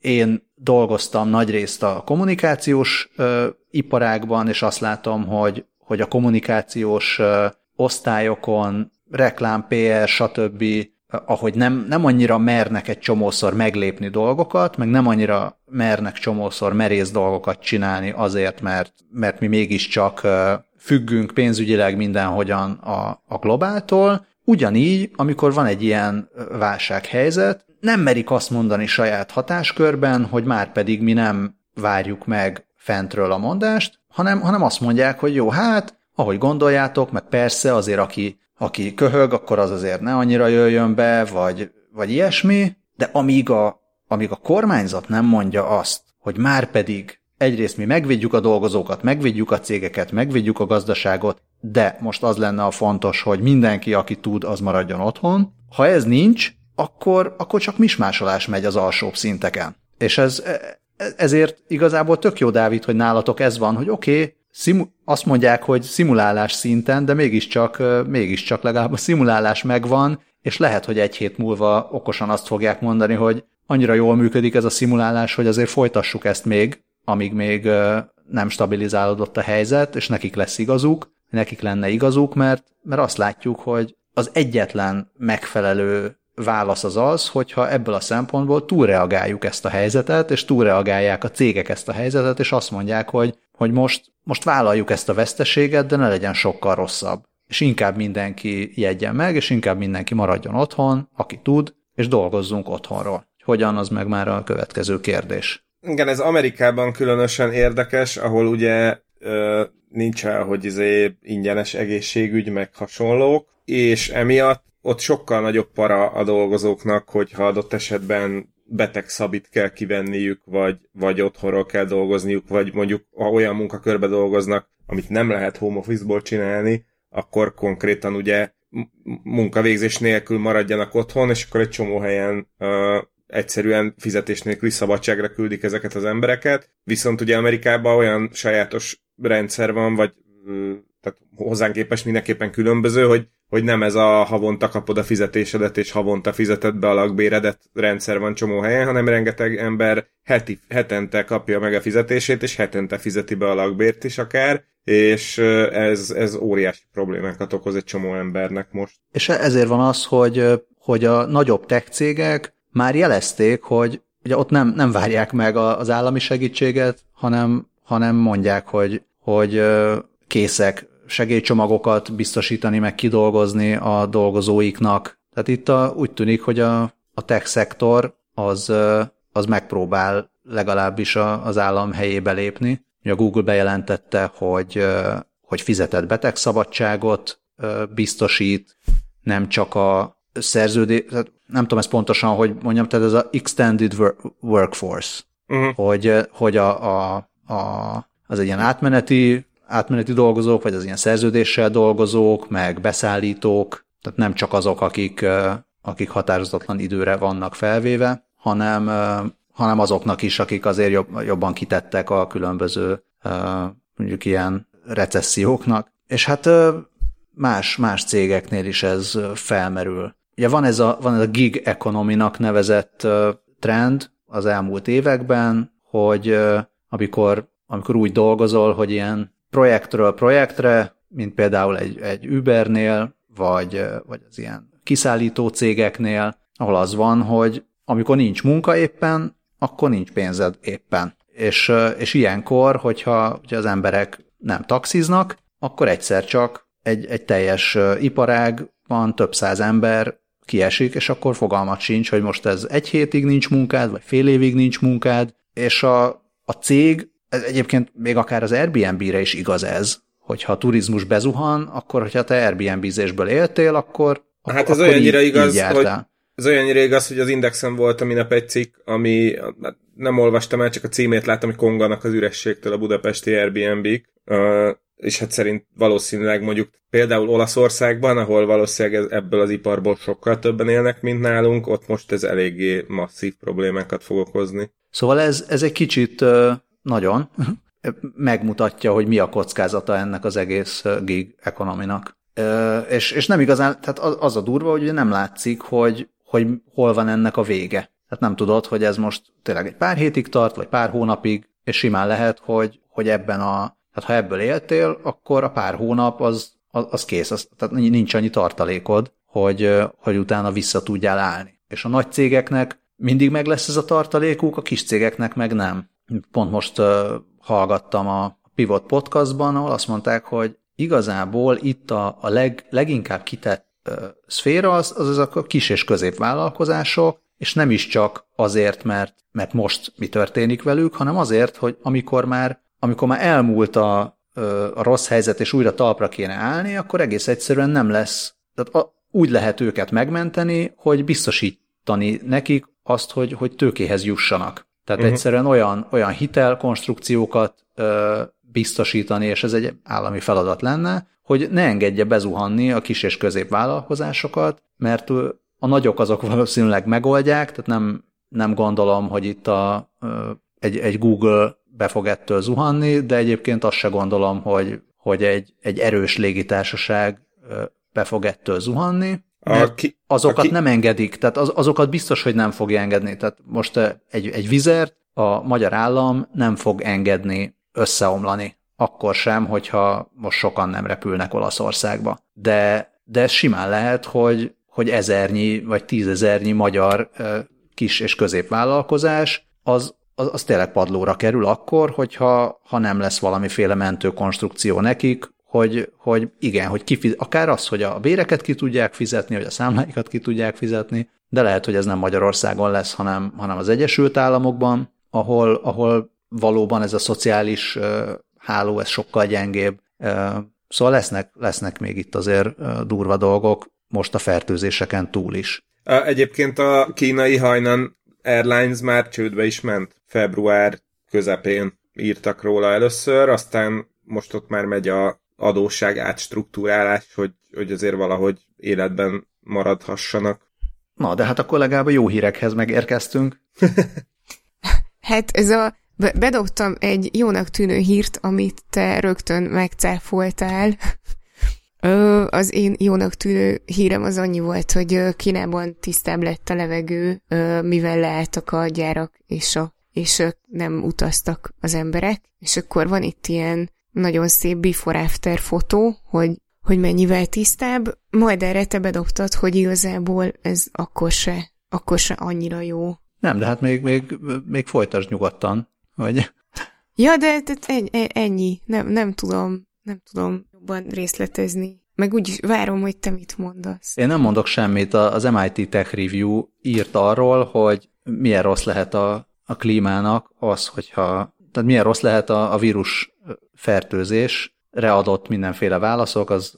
[SPEAKER 1] én dolgoztam nagyrészt a kommunikációs ö, iparágban, és azt látom, hogy, hogy a kommunikációs ö, osztályokon, reklám, PR, stb ahogy nem, nem annyira mernek egy csomószor meglépni dolgokat, meg nem annyira mernek csomószor merész dolgokat csinálni azért, mert, mert mi mégiscsak függünk pénzügyileg mindenhogyan a, a globáltól. Ugyanígy, amikor van egy ilyen válsághelyzet, nem merik azt mondani saját hatáskörben, hogy már pedig mi nem várjuk meg fentről a mondást, hanem, hanem azt mondják, hogy jó, hát, ahogy gondoljátok, meg persze azért, aki aki köhög, akkor az azért ne annyira jöjjön be, vagy, vagy ilyesmi, de amíg a, amíg a kormányzat nem mondja azt, hogy már pedig egyrészt mi megvédjük a dolgozókat, megvédjük a cégeket, megvédjük a gazdaságot, de most az lenne a fontos, hogy mindenki, aki tud, az maradjon otthon. Ha ez nincs, akkor, akkor csak mismásolás megy az alsóbb szinteken. És ez, e, ezért igazából tök jó, Dávid, hogy nálatok ez van, hogy oké, okay, azt mondják, hogy szimulálás szinten, de mégiscsak, mégiscsak legalább a szimulálás megvan, és lehet, hogy egy hét múlva okosan azt fogják mondani, hogy annyira jól működik ez a szimulálás, hogy azért folytassuk ezt még, amíg még nem stabilizálódott a helyzet, és nekik lesz igazuk, nekik lenne igazuk, mert, mert azt látjuk, hogy az egyetlen megfelelő válasz az az, hogyha ebből a szempontból túlreagáljuk ezt a helyzetet, és túlreagálják a cégek ezt a helyzetet, és azt mondják, hogy hogy most, most vállaljuk ezt a veszteséget, de ne legyen sokkal rosszabb. És inkább mindenki jegyen meg, és inkább mindenki maradjon otthon, aki tud, és dolgozzunk otthonról. Hogyan, az meg már a következő kérdés.
[SPEAKER 3] Igen, ez Amerikában különösen érdekes, ahol ugye nincs el, hogy izé ingyenes egészségügy, meg hasonlók, és emiatt ott sokkal nagyobb para a dolgozóknak, hogyha adott esetben beteg szabit kell kivenniük, vagy, vagy otthonról kell dolgozniuk, vagy mondjuk ha olyan munkakörbe dolgoznak, amit nem lehet home office-ból csinálni, akkor konkrétan ugye munkavégzés nélkül maradjanak otthon, és akkor egy csomó helyen uh, egyszerűen fizetés nélküli szabadságra küldik ezeket az embereket. Viszont ugye Amerikában olyan sajátos rendszer van, vagy uh, tehát hozzánk képest mindenképpen különböző, hogy hogy nem ez a havonta kapod a fizetésedet, és havonta fizeted be a lakbéredet rendszer van csomó helyen, hanem rengeteg ember heti, hetente kapja meg a fizetését, és hetente fizeti be a lakbért is akár, és ez, ez óriási problémákat okoz egy csomó embernek most.
[SPEAKER 1] És ezért van az, hogy, hogy a nagyobb tech cégek már jelezték, hogy ugye ott nem, nem várják meg az állami segítséget, hanem, hanem mondják, hogy, hogy készek segélycsomagokat biztosítani, meg kidolgozni a dolgozóiknak. Tehát itt a, úgy tűnik, hogy a, a tech szektor az, az megpróbál legalábbis a, az állam helyébe lépni. A Google bejelentette, hogy, hogy fizetett betegszabadságot biztosít, nem csak a szerződés, nem tudom ezt pontosan, hogy mondjam, tehát ez a extended workforce, uh-huh. hogy, hogy a, a, a, az egy ilyen átmeneti átmeneti dolgozók, vagy az ilyen szerződéssel dolgozók, meg beszállítók, tehát nem csak azok, akik, akik határozatlan időre vannak felvéve, hanem, hanem azoknak is, akik azért jobb, jobban kitettek a különböző mondjuk ilyen recesszióknak. És hát más, más cégeknél is ez felmerül. Ugye van ez a, van ez a gig economy-nak nevezett trend az elmúlt években, hogy amikor, amikor úgy dolgozol, hogy ilyen projektről projektre, mint például egy, egy Ubernél, vagy, vagy az ilyen kiszállító cégeknél, ahol az van, hogy amikor nincs munka éppen, akkor nincs pénzed éppen. És, és ilyenkor, hogyha, hogyha az emberek nem taxiznak, akkor egyszer csak egy, egy teljes iparág van, több száz ember kiesik, és akkor fogalmat sincs, hogy most ez egy hétig nincs munkád, vagy fél évig nincs munkád, és a, a cég ez egyébként még akár az Airbnb-re is igaz ez, hogyha a turizmus bezuhan, akkor hogyha te Airbnb-zésből éltél, akkor
[SPEAKER 3] Hát ez olyannyira igaz, hogy ez olyannyira igaz, hogy az Indexen volt a minap egy cikk, ami hát nem olvastam el, csak a címét láttam, hogy konganak az ürességtől a budapesti Airbnb-k, és hát szerint valószínűleg mondjuk például Olaszországban, ahol valószínűleg ebből az iparból sokkal többen élnek, mint nálunk, ott most ez eléggé masszív problémákat fog okozni.
[SPEAKER 1] Szóval ez, ez egy kicsit nagyon, megmutatja, hogy mi a kockázata ennek az egész gig ekonominak. És, és nem igazán, tehát az a durva, hogy nem látszik, hogy, hogy hol van ennek a vége. Tehát nem tudod, hogy ez most tényleg egy pár hétig tart, vagy pár hónapig, és simán lehet, hogy, hogy ebben a, tehát ha ebből éltél, akkor a pár hónap az, az, az kész, az, tehát nincs annyi tartalékod, hogy, hogy utána vissza tudjál állni. És a nagy cégeknek mindig meg lesz ez a tartalékuk, a kis cégeknek meg nem. Pont most hallgattam a Pivot podcastban, ahol azt mondták, hogy igazából itt a, a leg, leginkább kitett szféra az, az, az a kis és középvállalkozások, és nem is csak azért, mert, mert most mi történik velük, hanem azért, hogy amikor már, amikor már elmúlt a, a rossz helyzet, és újra talpra kéne állni, akkor egész egyszerűen nem lesz. Tehát a, úgy lehet őket megmenteni, hogy biztosítani nekik azt, hogy, hogy tőkéhez jussanak. Tehát uh-huh. egyszerűen olyan, olyan hitelkonstrukciókat ö, biztosítani, és ez egy állami feladat lenne, hogy ne engedje bezuhanni a kis és középvállalkozásokat, mert a nagyok azok valószínűleg megoldják, tehát nem, nem gondolom, hogy itt a, egy, egy Google be fog ettől zuhanni, de egyébként azt se gondolom, hogy, hogy egy, egy erős légitársaság be fog ettől zuhanni. Mert ki, azokat ki... nem engedik, tehát az, azokat biztos, hogy nem fogja engedni. Tehát most eh, egy, egy vizert a magyar állam nem fog engedni összeomlani. Akkor sem, hogyha most sokan nem repülnek Olaszországba. De, de simán lehet, hogy, hogy ezernyi vagy tízezernyi magyar eh, kis és középvállalkozás az, az, az tényleg padlóra kerül akkor, hogyha ha nem lesz valamiféle mentő konstrukció nekik, hogy, hogy igen, hogy kifiz, akár az, hogy a béreket ki tudják fizetni, hogy a számláikat ki tudják fizetni, de lehet, hogy ez nem Magyarországon lesz, hanem, hanem az Egyesült Államokban, ahol, ahol valóban ez a szociális háló, ez sokkal gyengébb. Szóval lesznek, lesznek még itt azért durva dolgok, most a fertőzéseken túl is.
[SPEAKER 3] Egyébként a kínai Hainan Airlines már csődbe is ment. Február közepén írtak róla először, aztán most ott már megy a adósság átstruktúrálás, hogy, hogy azért valahogy életben maradhassanak.
[SPEAKER 1] Na, de hát akkor legalább a jó hírekhez megérkeztünk.
[SPEAKER 2] hát ez a bedobtam egy jónak tűnő hírt, amit te rögtön megcáfoltál. Az én jónak tűnő hírem az annyi volt, hogy Kínában tisztább lett a levegő, mivel leálltak a gyárak, és, a, és nem utaztak az emberek. És akkor van itt ilyen nagyon szép before-after fotó, hogy, hogy mennyivel tisztább, majd erre te bedobtad, hogy igazából ez akkor se, akkor se annyira jó.
[SPEAKER 1] Nem, de hát még, még, még folytasd nyugodtan, hogy...
[SPEAKER 2] Ja, de, de ennyi, nem, nem tudom, nem tudom jobban részletezni. Meg úgy várom, hogy te mit mondasz.
[SPEAKER 1] Én nem mondok semmit. Az MIT Tech Review írt arról, hogy milyen rossz lehet a, a klímának az, hogyha tehát milyen rossz lehet a, a vírus fertőzésre adott mindenféle válaszok, az,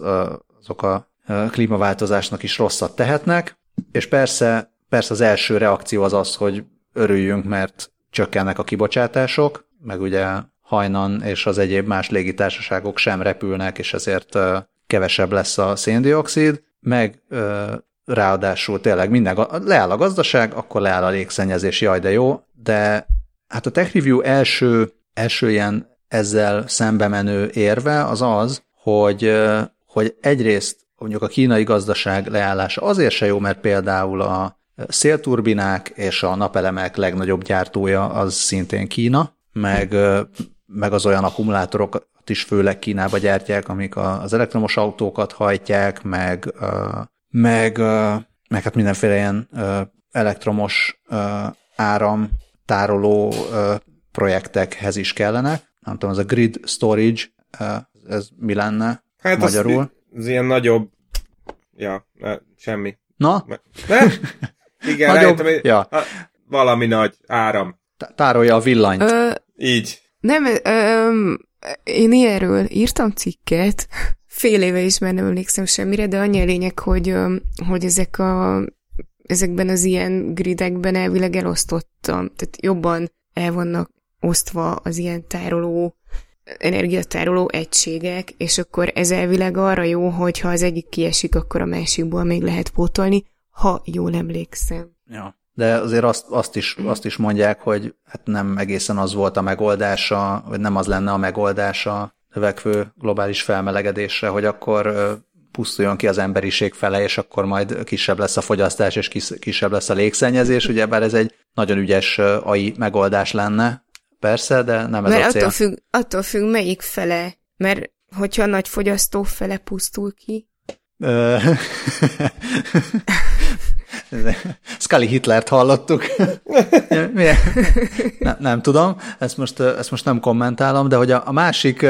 [SPEAKER 1] azok a klímaváltozásnak is rosszat tehetnek, és persze, persze az első reakció az az, hogy örüljünk, mert csökkennek a kibocsátások, meg ugye hajnan és az egyéb más légitársaságok sem repülnek, és ezért kevesebb lesz a széndiokszid, meg ráadásul tényleg minden, leáll a gazdaság, akkor leáll a légszennyezés, jaj de jó, de hát a Tech Review első, első ilyen ezzel szembe menő érve az az, hogy, hogy egyrészt mondjuk a kínai gazdaság leállása azért se jó, mert például a szélturbinák és a napelemek legnagyobb gyártója az szintén Kína, meg, meg az olyan akkumulátorokat is főleg Kínába gyártják, amik az elektromos autókat hajtják, meg, meg, meg hát mindenféle ilyen elektromos áram tároló projektekhez is kellene nem tudom, ez a grid storage, ez mi lenne hát magyarul? Az,
[SPEAKER 3] az ilyen nagyobb, ja, semmi.
[SPEAKER 1] Na?
[SPEAKER 3] Ne? Igen, nagyobb, rájöttem, ja. A, valami nagy áram.
[SPEAKER 1] Tárolja a villanyt. Ö,
[SPEAKER 3] Így.
[SPEAKER 2] Nem, ö, én ilyenről írtam cikket, fél éve is már nem emlékszem semmire, de annyi a lényeg, hogy, hogy ezek a, ezekben az ilyen gridekben elvileg elosztottam, tehát jobban el vannak osztva az ilyen tároló, energiatároló egységek, és akkor ez elvileg arra jó, hogy ha az egyik kiesik, akkor a másikból még lehet pótolni, ha jól emlékszem.
[SPEAKER 1] Ja. De azért azt, azt, is, azt is mondják, hogy hát nem egészen az volt a megoldása, vagy nem az lenne a megoldása növekvő globális felmelegedésre, hogy akkor pusztuljon ki az emberiség fele, és akkor majd kisebb lesz a fogyasztás, és kisebb lesz a légszennyezés, ugye bár ez egy nagyon ügyes AI megoldás lenne, Persze, de nem ez
[SPEAKER 2] Mert
[SPEAKER 1] a cél.
[SPEAKER 2] Attól függ, attól függ, melyik fele. Mert hogyha a nagy fogyasztó fele pusztul ki.
[SPEAKER 1] Scully Hitlert hallottuk. nem, nem tudom, ezt most, ezt most nem kommentálom, de hogy a, a másik,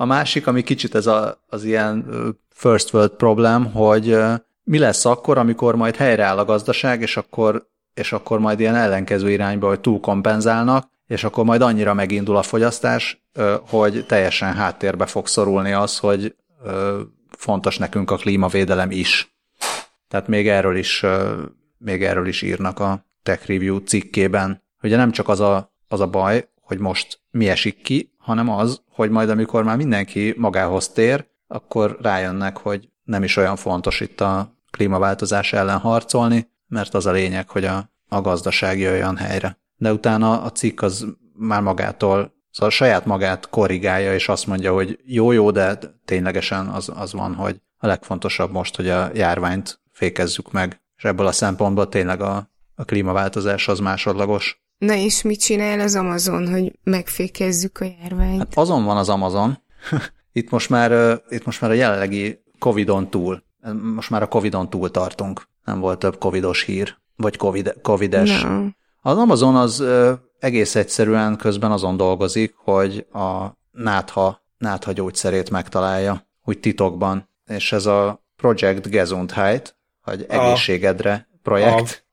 [SPEAKER 1] a másik, ami kicsit ez a, az ilyen first world problem, hogy mi lesz akkor, amikor majd helyreáll a gazdaság, és akkor és akkor majd ilyen ellenkező irányba, hogy túlkompenzálnak, és akkor majd annyira megindul a fogyasztás, hogy teljesen háttérbe fog szorulni az, hogy fontos nekünk a klímavédelem is. Tehát még erről is, még erről is írnak a Tech Review cikkében. Ugye nem csak az a, az a baj, hogy most mi esik ki, hanem az, hogy majd amikor már mindenki magához tér, akkor rájönnek, hogy nem is olyan fontos itt a klímaváltozás ellen harcolni, mert az a lényeg, hogy a, a gazdaság jöjjön helyre. De utána a cikk az már magától, szóval saját magát korrigálja, és azt mondja, hogy jó-jó, de ténylegesen az, az van, hogy a legfontosabb most, hogy a járványt fékezzük meg, és ebből a szempontból tényleg a, a klímaváltozás az másodlagos.
[SPEAKER 2] Na és mit csinál az Amazon, hogy megfékezzük a járványt? Hát
[SPEAKER 1] azon van az Amazon. itt, most már, itt most már a jelenlegi Covidon túl. Most már a Covidon túl tartunk nem volt több covidos hír, vagy COVID, covides. No. Az Amazon az egész egyszerűen közben azon dolgozik, hogy a nátha, nátha gyógyszerét megtalálja, úgy titokban. És ez a Project Gesundheit, vagy egészségedre projekt,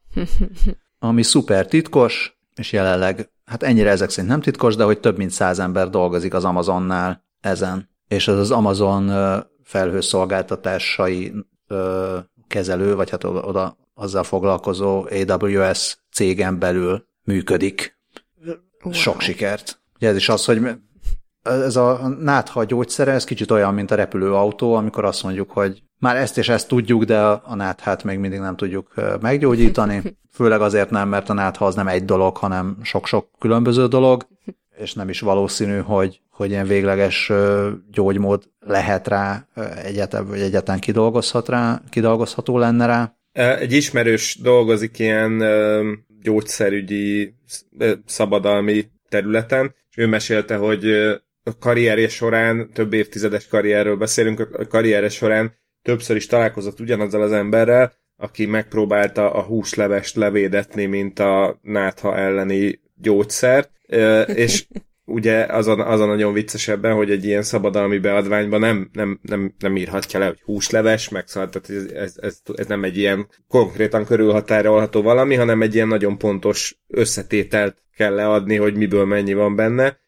[SPEAKER 1] ami szuper titkos, és jelenleg, hát ennyire ezek szerint nem titkos, de hogy több mint száz ember dolgozik az Amazonnál ezen. És ez az Amazon felhőszolgáltatásai kezelő, vagy hát oda azzal foglalkozó AWS cégen belül működik. Wow. Sok sikert. Ugye ez is az, hogy ez a nátha gyógyszere, ez kicsit olyan, mint a repülőautó, amikor azt mondjuk, hogy már ezt és ezt tudjuk, de a náthát még mindig nem tudjuk meggyógyítani. Főleg azért nem, mert a nátha az nem egy dolog, hanem sok-sok különböző dolog, és nem is valószínű, hogy, hogy ilyen végleges gyógymód lehet rá egyetem, vagy egyetlen kidolgozhat rá, kidolgozható lenne rá.
[SPEAKER 3] Egy ismerős dolgozik ilyen gyógyszerügyi szabadalmi területen, és ő mesélte, hogy a karrierje során, több évtizedes karrierről beszélünk, a karrierje során többször is találkozott ugyanazzal az emberrel, aki megpróbálta a húslevest levédetni, mint a nátha elleni gyógyszert, és ugye az a, az a nagyon viccesebben, hogy egy ilyen szabadalmi beadványban nem, nem, nem, nem írhatja le, hogy húsleves, meg szóval, tehát ez, ez, ez, ez, nem egy ilyen konkrétan körülhatárolható valami, hanem egy ilyen nagyon pontos összetételt kell leadni, hogy miből mennyi van benne,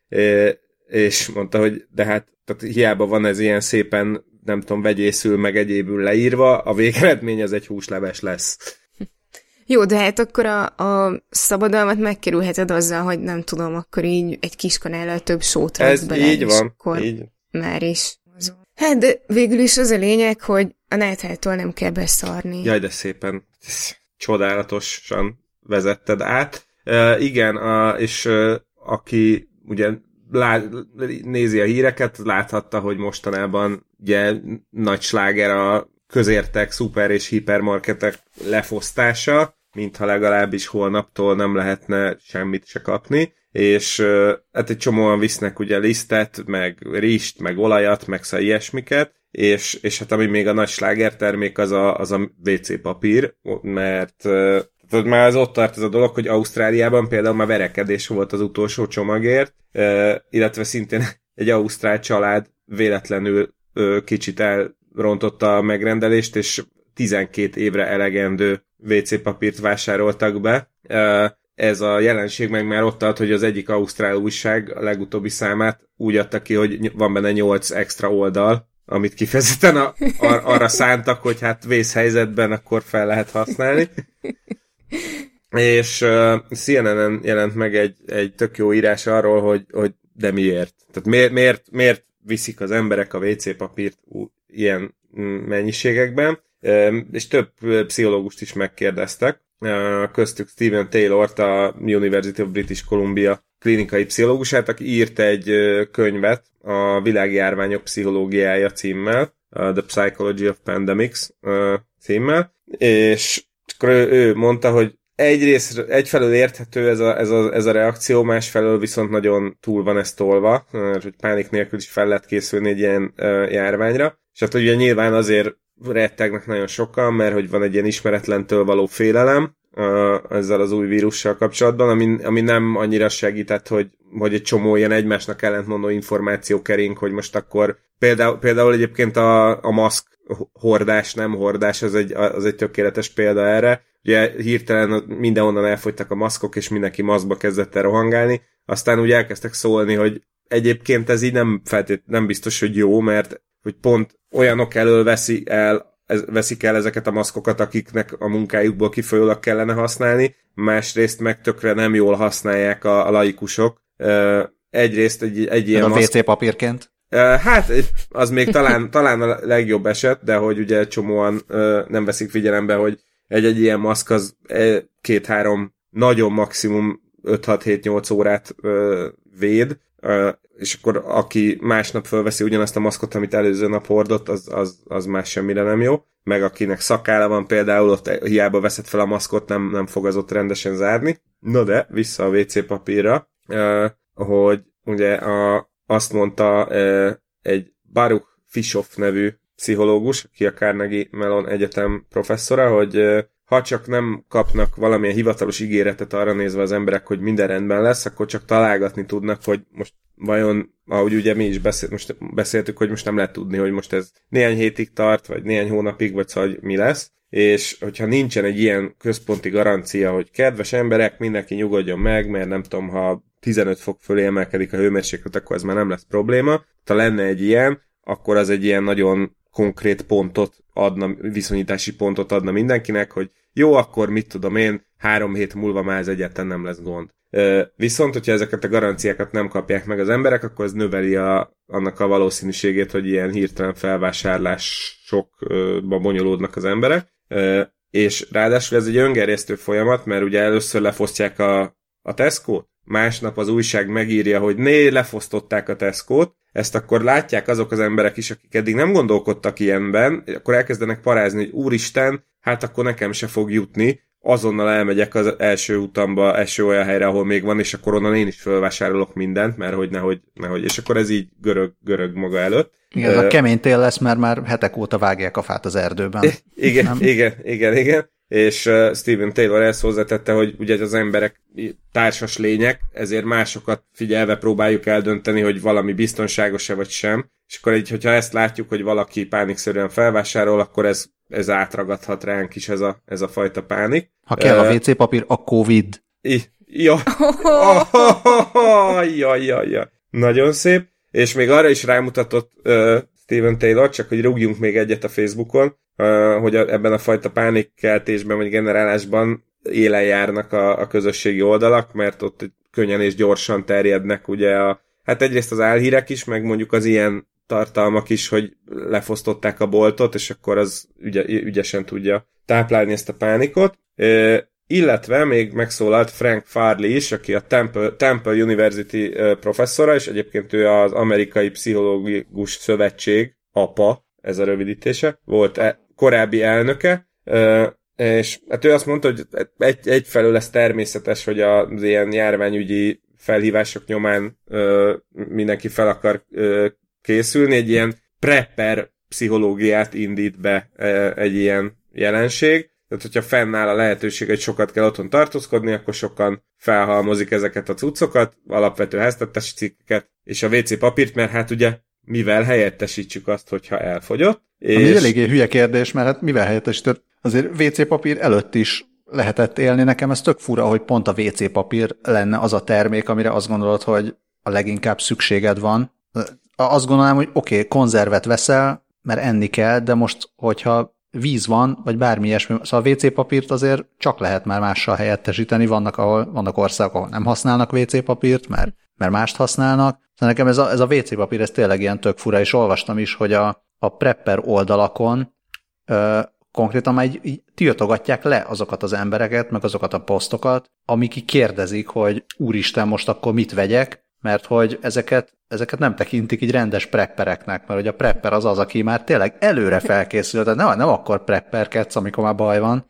[SPEAKER 3] és mondta, hogy de hát tehát hiába van ez ilyen szépen, nem tudom, vegyészül, meg egyébül leírva, a végeredmény az egy húsleves lesz.
[SPEAKER 2] Jó, de hát akkor a, a szabadalmat megkerülheted azzal, hogy nem tudom, akkor így egy kis kanállal több sót
[SPEAKER 3] Ez bele, így van, akkor így.
[SPEAKER 2] már is. Hát, de végül is az a lényeg, hogy a náthától nem kell beszarni.
[SPEAKER 3] Jaj, de szépen, csodálatosan vezetted át. Uh, igen, a, és uh, aki ugye lá, nézi a híreket, láthatta, hogy mostanában ugye nagy sláger a közértek, szuper és hipermarketek lefosztása, mintha legalábbis holnaptól nem lehetne semmit se kapni, és hát egy csomóan visznek ugye lisztet, meg rist, meg olajat, meg szóval ilyesmiket, és, és hát ami még a nagy slágertermék az a, az a WC papír, mert tehát már az ott tart ez a dolog, hogy Ausztráliában például már verekedés volt az utolsó csomagért, illetve szintén egy ausztrál család véletlenül kicsit elrontotta a megrendelést, és 12 évre elegendő WC papírt vásároltak be. Ez a jelenség meg már ott tart, hogy az egyik ausztrál újság a legutóbbi számát úgy adta ki, hogy van benne 8 extra oldal, amit kifejezetten a, ar, arra szántak, hogy hát vészhelyzetben akkor fel lehet használni. És uh, CNN-en jelent meg egy, egy tök jó írás arról, hogy, hogy de miért? Tehát miért, miért, miért viszik az emberek a WC papírt ilyen mennyiségekben? és több pszichológust is megkérdeztek, köztük Stephen Taylor-t, a University of British Columbia klinikai pszichológusát, aki írt egy könyvet a világjárványok pszichológiája címmel, The Psychology of Pandemics címmel, és akkor ő, ő mondta, hogy egyrészt egyfelől érthető ez a, ez, a, ez a reakció, másfelől viszont nagyon túl van ez tolva, hogy pánik nélkül is fel lehet készülni egy ilyen uh, járványra. És hát ugye nyilván azért rettegnek nagyon sokan, mert hogy van egy ilyen ismeretlentől való félelem ezzel az új vírussal kapcsolatban, ami, ami nem annyira segített, hogy, hogy egy csomó ilyen egymásnak ellentmondó információ kering, hogy most akkor például, például egyébként a, a maszk hordás, nem hordás, az egy, az egy tökéletes példa erre. Ugye hirtelen mindenhonnan elfogytak a maszkok, és mindenki maszkba kezdett el rohangálni, aztán úgy elkezdtek szólni, hogy egyébként ez így nem feltét, nem biztos, hogy jó, mert hogy pont olyanok elől veszi el, ez, veszik el ezeket a maszkokat, akiknek a munkájukból kifolyólag kellene használni, másrészt meg tökre nem jól használják a, a laikusok. Egyrészt egy, egy ilyen
[SPEAKER 1] a maszk... WC papírként?
[SPEAKER 3] Hát, az még talán, talán a legjobb eset, de hogy ugye csomóan nem veszik figyelembe, hogy egy-egy ilyen maszk az két-három, nagyon maximum 5-6-7-8 órát véd, és akkor aki másnap fölveszi ugyanazt a maszkot, amit előző nap hordott, az, az, az más semmire nem jó. Meg akinek szakála van például, ott hiába veszed fel a maszkot, nem, nem fog az ott rendesen zárni. No de, vissza a WC papírra, hogy ugye a, azt mondta egy Baruch Fischoff nevű pszichológus, aki a Carnegie Mellon Egyetem professzora, hogy ha csak nem kapnak valamilyen hivatalos ígéretet arra nézve az emberek, hogy minden rendben lesz, akkor csak találgatni tudnak, hogy most vajon, ahogy ugye mi is beszélt, most beszéltük, hogy most nem lehet tudni, hogy most ez néhány hétig tart, vagy néhány hónapig, vagy szóval, hogy mi lesz, és hogyha nincsen egy ilyen központi garancia, hogy kedves emberek, mindenki nyugodjon meg, mert nem tudom, ha 15 fok fölé emelkedik a hőmérséklet, akkor ez már nem lesz probléma. Ha lenne egy ilyen, akkor az egy ilyen nagyon konkrét pontot adna, viszonyítási pontot adna mindenkinek, hogy jó, akkor mit tudom én, három hét múlva már ez egyáltalán nem lesz gond. Viszont, hogyha ezeket a garanciákat nem kapják meg az emberek, akkor ez növeli a, annak a valószínűségét, hogy ilyen hirtelen felvásárlásokba bonyolódnak az emberek. És ráadásul ez egy öngerjesztő folyamat, mert ugye először lefosztják a, a Tesco-t, másnap az újság megírja, hogy né, lefosztották a Tesco-t, ezt akkor látják azok az emberek is, akik eddig nem gondolkodtak ilyenben, akkor elkezdenek parázni, hogy úristen, hát akkor nekem se fog jutni, azonnal elmegyek az első utamba, első olyan helyre, ahol még van, és akkor onnan én is felvásárolok mindent, mert hogy nehogy, nehogy, és akkor ez így görög, görög maga előtt.
[SPEAKER 1] Igen, ez uh, a kemény tél lesz, mert már hetek óta vágják a fát az erdőben.
[SPEAKER 3] Igen, nem? igen, igen, igen. És uh, Steven Taylor ezt hozzátette, hogy ugye az emberek társas lények, ezért másokat figyelve próbáljuk eldönteni, hogy valami biztonságos-e vagy sem. És akkor így, hogyha ezt látjuk, hogy valaki pánikszerűen felvásárol, akkor ez ez átragadhat ránk is ez a, ez a fajta pánik.
[SPEAKER 1] Ha kell a WC papír, a Covid.
[SPEAKER 3] Ja. ja, ja, ja. Nagyon szép. És még arra is rámutatott uh, Steven Taylor, csak hogy rúgjunk még egyet a Facebookon, uh, hogy a, ebben a fajta pánikkeltésben vagy generálásban élen járnak a, a közösségi oldalak, mert ott könnyen és gyorsan terjednek ugye a, hát egyrészt az álhírek is, meg mondjuk az ilyen tartalmak is, hogy lefosztották a boltot, és akkor az ügye, ügyesen tudja táplálni ezt a pánikot. E, illetve még megszólalt Frank Farley is, aki a Temple, Temple University professzora, és egyébként ő az Amerikai Pszichológus Szövetség apa, ez a rövidítése, volt e, korábbi elnöke, e, és hát ő azt mondta, hogy egy, egyfelől ez természetes, hogy az ilyen járványügyi felhívások nyomán ö, mindenki fel akar ö, készülni, egy ilyen prepper pszichológiát indít be e, egy ilyen jelenség. Tehát, hogyha fennáll a lehetőség, hogy sokat kell otthon tartózkodni, akkor sokan felhalmozik ezeket a cuccokat, alapvető háztartási cikkeket, és a WC papírt, mert hát ugye mivel helyettesítsük azt, hogyha elfogyott.
[SPEAKER 1] És... Ami eléggé hülye kérdés, mert hát mivel helyettesített? Azért WC papír előtt is lehetett élni. Nekem ez tök fura, hogy pont a WC papír lenne az a termék, amire azt gondolod, hogy a leginkább szükséged van azt gondolom, hogy oké, okay, konzervet veszel, mert enni kell, de most, hogyha víz van, vagy bármi ilyesmi, szóval a WC papírt azért csak lehet már mással helyettesíteni, vannak, ahol, vannak országok, ahol nem használnak WC papírt, mert, mert mást használnak. Szóval nekem ez a, ez a WC papír, ez tényleg ilyen tök fura, és olvastam is, hogy a, a prepper oldalakon ö, konkrétan már így, így tiltogatják le azokat az embereket, meg azokat a posztokat, amik kérdezik, hogy úristen, most akkor mit vegyek, mert hogy ezeket, ezeket nem tekintik így rendes preppereknek, mert hogy a prepper az az, aki már tényleg előre felkészül, tehát nem, nem akkor prepperkedsz, amikor már baj van.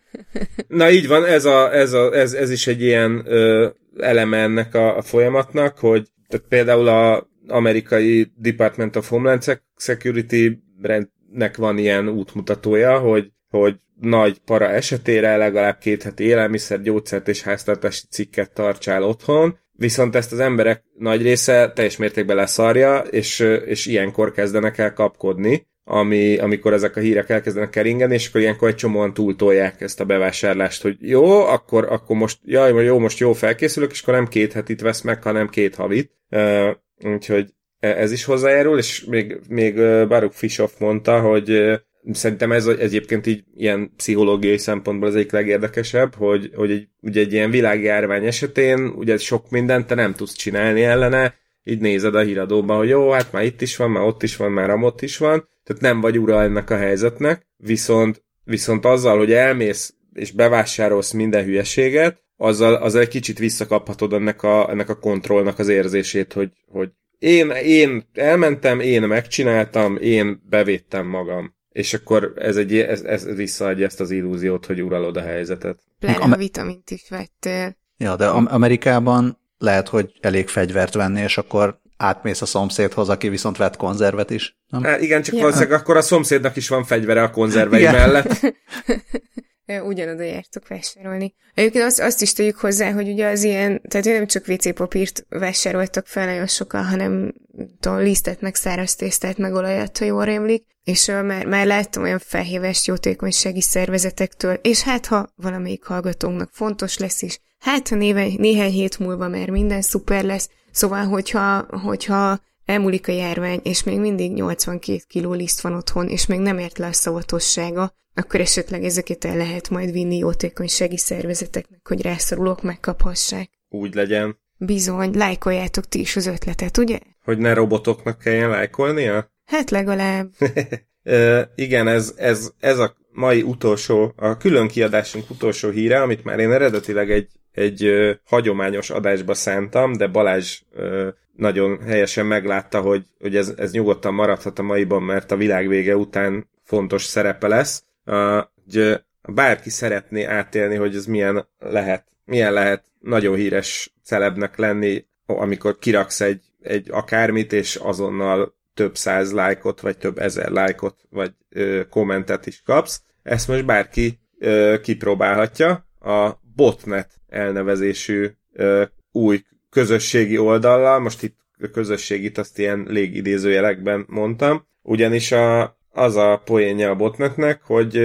[SPEAKER 3] Na így van, ez, a, ez, a, ez, ez is egy ilyen ö, eleme ennek a, a folyamatnak, hogy tehát például a amerikai Department of Homeland Security rendnek van ilyen útmutatója, hogy, hogy nagy para esetére legalább két heti élelmiszer, gyógyszert és háztartási cikket tartsál otthon, Viszont ezt az emberek nagy része teljes mértékben leszarja, és, és ilyenkor kezdenek el kapkodni, ami, amikor ezek a hírek elkezdenek keringeni, és akkor ilyenkor egy csomóan túltolják ezt a bevásárlást, hogy jó, akkor, akkor most, jaj, jó, most jó felkészülök, és akkor nem két hetit vesz meg, hanem két havit. Uh, úgyhogy e, ez is hozzájárul, és még, még Baruch Fischoff mondta, hogy Szerintem ez egyébként így ilyen pszichológiai szempontból az egyik legérdekesebb, hogy, hogy egy, ugye egy ilyen világjárvány esetén ugye sok mindent te nem tudsz csinálni ellene, így nézed a híradóban, hogy jó, hát már itt is van, már ott is van, már amott is van, tehát nem vagy ura ennek a helyzetnek, viszont, viszont azzal, hogy elmész és bevásárolsz minden hülyeséget, azzal, azzal egy kicsit visszakaphatod ennek a, ennek a kontrollnak az érzését, hogy, hogy én, én elmentem, én megcsináltam, én bevédtem magam és akkor ez, egy, ez, ez visszaadja ezt az illúziót, hogy uralod a helyzetet.
[SPEAKER 2] Pláne a vitamint is vettél.
[SPEAKER 1] Ja, de Amerikában lehet, hogy elég fegyvert venni, és akkor átmész a szomszédhoz, aki viszont vett konzervet is.
[SPEAKER 3] Nem? Hát igen, csak ja. valószínűleg akkor a szomszédnak is van fegyvere a konzervei igen. mellett.
[SPEAKER 2] ugyanoda jártok vásárolni. Egyébként azt, azt is tudjuk hozzá, hogy ugye az ilyen, tehát nem csak WC papírt vásároltak fel nagyon sokan, hanem tudom, lisztet, meg száraz tésztát, meg olajat, ha jól rémlik, és uh, már, már láttam olyan felhívást jótékonysági szervezetektől, és hát ha valamelyik hallgatónknak fontos lesz is, hát ha néve, néhány hét múlva már minden szuper lesz, szóval hogyha, hogyha elmúlik a járvány, és még mindig 82 kiló liszt van otthon, és még nem ért le a szavatossága, akkor esetleg ezeket el lehet majd vinni jótékonysági szervezeteknek, hogy rászorulók megkaphassák.
[SPEAKER 3] Úgy legyen.
[SPEAKER 2] Bizony, lájkoljátok ti is az ötletet, ugye?
[SPEAKER 3] Hogy ne robotoknak kelljen lájkolnia?
[SPEAKER 2] Hát legalább.
[SPEAKER 3] uh, igen, ez, ez, ez a mai utolsó, a külön kiadásunk utolsó híre, amit már én eredetileg egy, egy uh, hagyományos adásba szántam, de Balázs uh, nagyon helyesen meglátta, hogy, hogy ez, ez nyugodtan maradhat a maiban, mert a világ vége után fontos szerepe lesz. Hogy bárki szeretné átélni, hogy ez milyen lehet, milyen lehet nagyon híres celebnek lenni, amikor kiraksz egy, egy akármit, és azonnal több száz lájkot, vagy több ezer lájkot, vagy ö, kommentet is kapsz. Ezt most bárki ö, kipróbálhatja. A botnet elnevezésű ö, új közösségi oldallal, most itt a közösségit azt ilyen légidézőjelekben mondtam, ugyanis a, az a poénja a botnetnek, hogy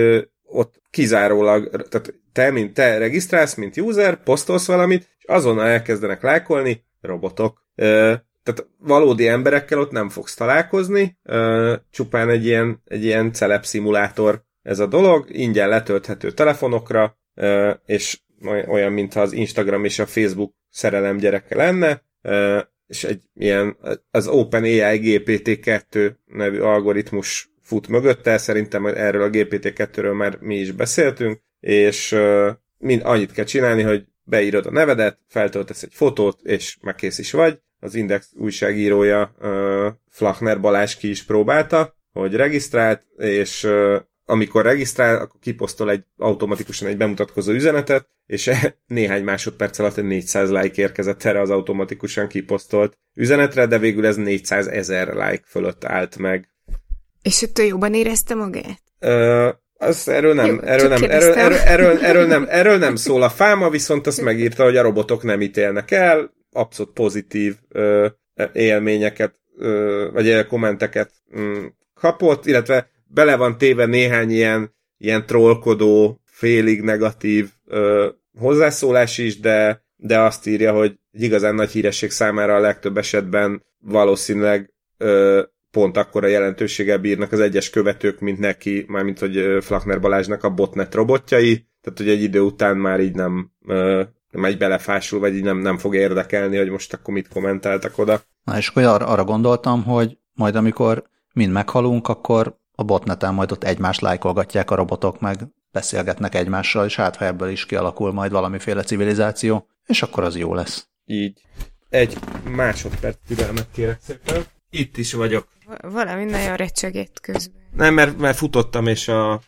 [SPEAKER 3] ott kizárólag, tehát te, mint te regisztrálsz, mint user, posztolsz valamit, és azonnal elkezdenek lájkolni robotok. Ö, tehát valódi emberekkel ott nem fogsz találkozni, ö, csupán egy ilyen, egy ilyen celeb szimulátor ez a dolog, ingyen letölthető telefonokra, ö, és olyan, mintha az Instagram és a Facebook szerelem gyereke lenne, és egy ilyen, az OpenAI GPT-2 nevű algoritmus fut mögötte, szerintem erről a GPT-2-ről már mi is beszéltünk, és mind annyit kell csinálni, hogy beírod a nevedet, feltöltesz egy fotót, és már is vagy. Az Index újságírója Flachner Balázs ki is próbálta, hogy regisztrált, és amikor regisztrál, akkor kiposztol egy automatikusan egy bemutatkozó üzenetet, és néhány másodperc alatt egy 400 like érkezett erre az automatikusan kiposztolt üzenetre, de végül ez 400 ezer like fölött állt meg.
[SPEAKER 2] És ettől jobban érezte magát?
[SPEAKER 3] Ö, az erről nem, Jó, erről, nem erről, erről, erről, erről, nem, erről nem szól a fáma, viszont azt megírta, hogy a robotok nem ítélnek el, abszolút pozitív ö, élményeket, ö, vagy kommenteket mm, kapott, illetve bele van téve néhány ilyen, ilyen trollkodó, félig negatív ö, hozzászólás is, de, de azt írja, hogy egy igazán nagy híresség számára a legtöbb esetben valószínűleg ö, pont akkora jelentőséggel bírnak az egyes követők, mint neki, mármint hogy Flachner Balázsnak a botnet robotjai, tehát hogy egy idő után már így nem, nem egy belefásul, vagy így nem, nem fog érdekelni, hogy most akkor mit kommentáltak oda.
[SPEAKER 1] Na és akkor arra gondoltam, hogy majd amikor mind meghalunk, akkor a botneten majd ott egymást lájkolgatják a robotok, meg beszélgetnek egymással, és hát ha ebből is kialakul majd valamiféle civilizáció, és akkor az jó lesz.
[SPEAKER 3] Így. Egy másodperc türelmet kérek szépen. Itt is vagyok.
[SPEAKER 2] Valami nagyon recsegett közben.
[SPEAKER 3] Nem, mert, mert futottam, és a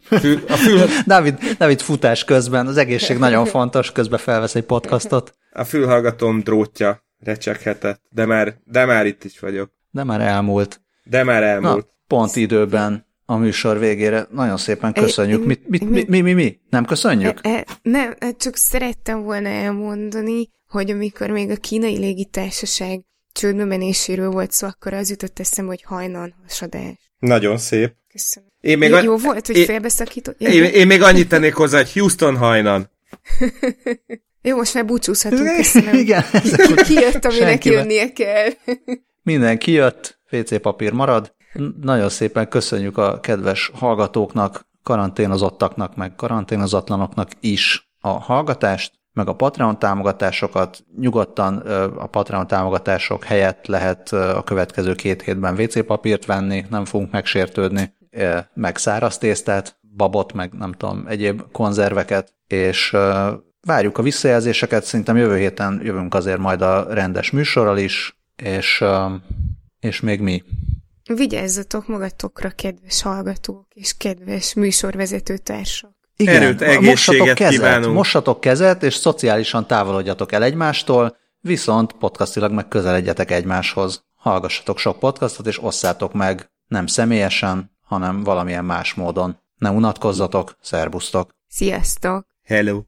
[SPEAKER 3] Fül, a fül...
[SPEAKER 1] David, David futás közben, az egészség nagyon fontos, közben felvesz egy podcastot.
[SPEAKER 3] A fülhallgatóm drótja recseghetett, de már, de már itt is vagyok.
[SPEAKER 1] De már elmúlt.
[SPEAKER 3] De már elmúlt.
[SPEAKER 1] Pont időben a műsor végére. Nagyon szépen köszönjük. Mit, mit, mi, mi, mi, mi? Nem köszönjük?
[SPEAKER 2] E, e, nem, csak szerettem volna elmondani, hogy amikor még a kínai légitársaság csődbe menéséről volt szó, akkor az jutott eszembe, hogy hajnan hasadás.
[SPEAKER 3] Nagyon szép.
[SPEAKER 2] Köszönöm. Én még Jó a... volt, hogy félbeszakított.
[SPEAKER 3] Én, én, még annyit tennék hozzá, hogy Houston hajnan.
[SPEAKER 2] Jó, most már búcsúzhatunk, köszönöm.
[SPEAKER 1] Igen.
[SPEAKER 2] Ki jött, aminek jönnie kell.
[SPEAKER 1] Minden kijött, WC papír marad. Nagyon szépen köszönjük a kedves hallgatóknak, karanténozottaknak, meg karanténozatlanoknak is a hallgatást meg a Patreon támogatásokat. Nyugodtan a Patreon támogatások helyett lehet a következő két hétben WC papírt venni, nem fogunk megsértődni, meg száraz tésztát, babot, meg nem tudom, egyéb konzerveket, és várjuk a visszajelzéseket, szerintem jövő héten jövünk azért majd a rendes műsorral is, és, és még mi.
[SPEAKER 2] Vigyázzatok magatokra, kedves hallgatók és kedves műsorvezető társak.
[SPEAKER 3] Igen, Erőt, egészséget mossatok kezet, kívánunk.
[SPEAKER 1] mossatok kezet, és szociálisan távolodjatok el egymástól, viszont podcastilag meg közeledjetek egymáshoz. Hallgassatok sok podcastot, és osszátok meg nem személyesen, hanem valamilyen más módon. Ne unatkozzatok, szerbusztok!
[SPEAKER 2] Sziasztok!
[SPEAKER 3] Hello!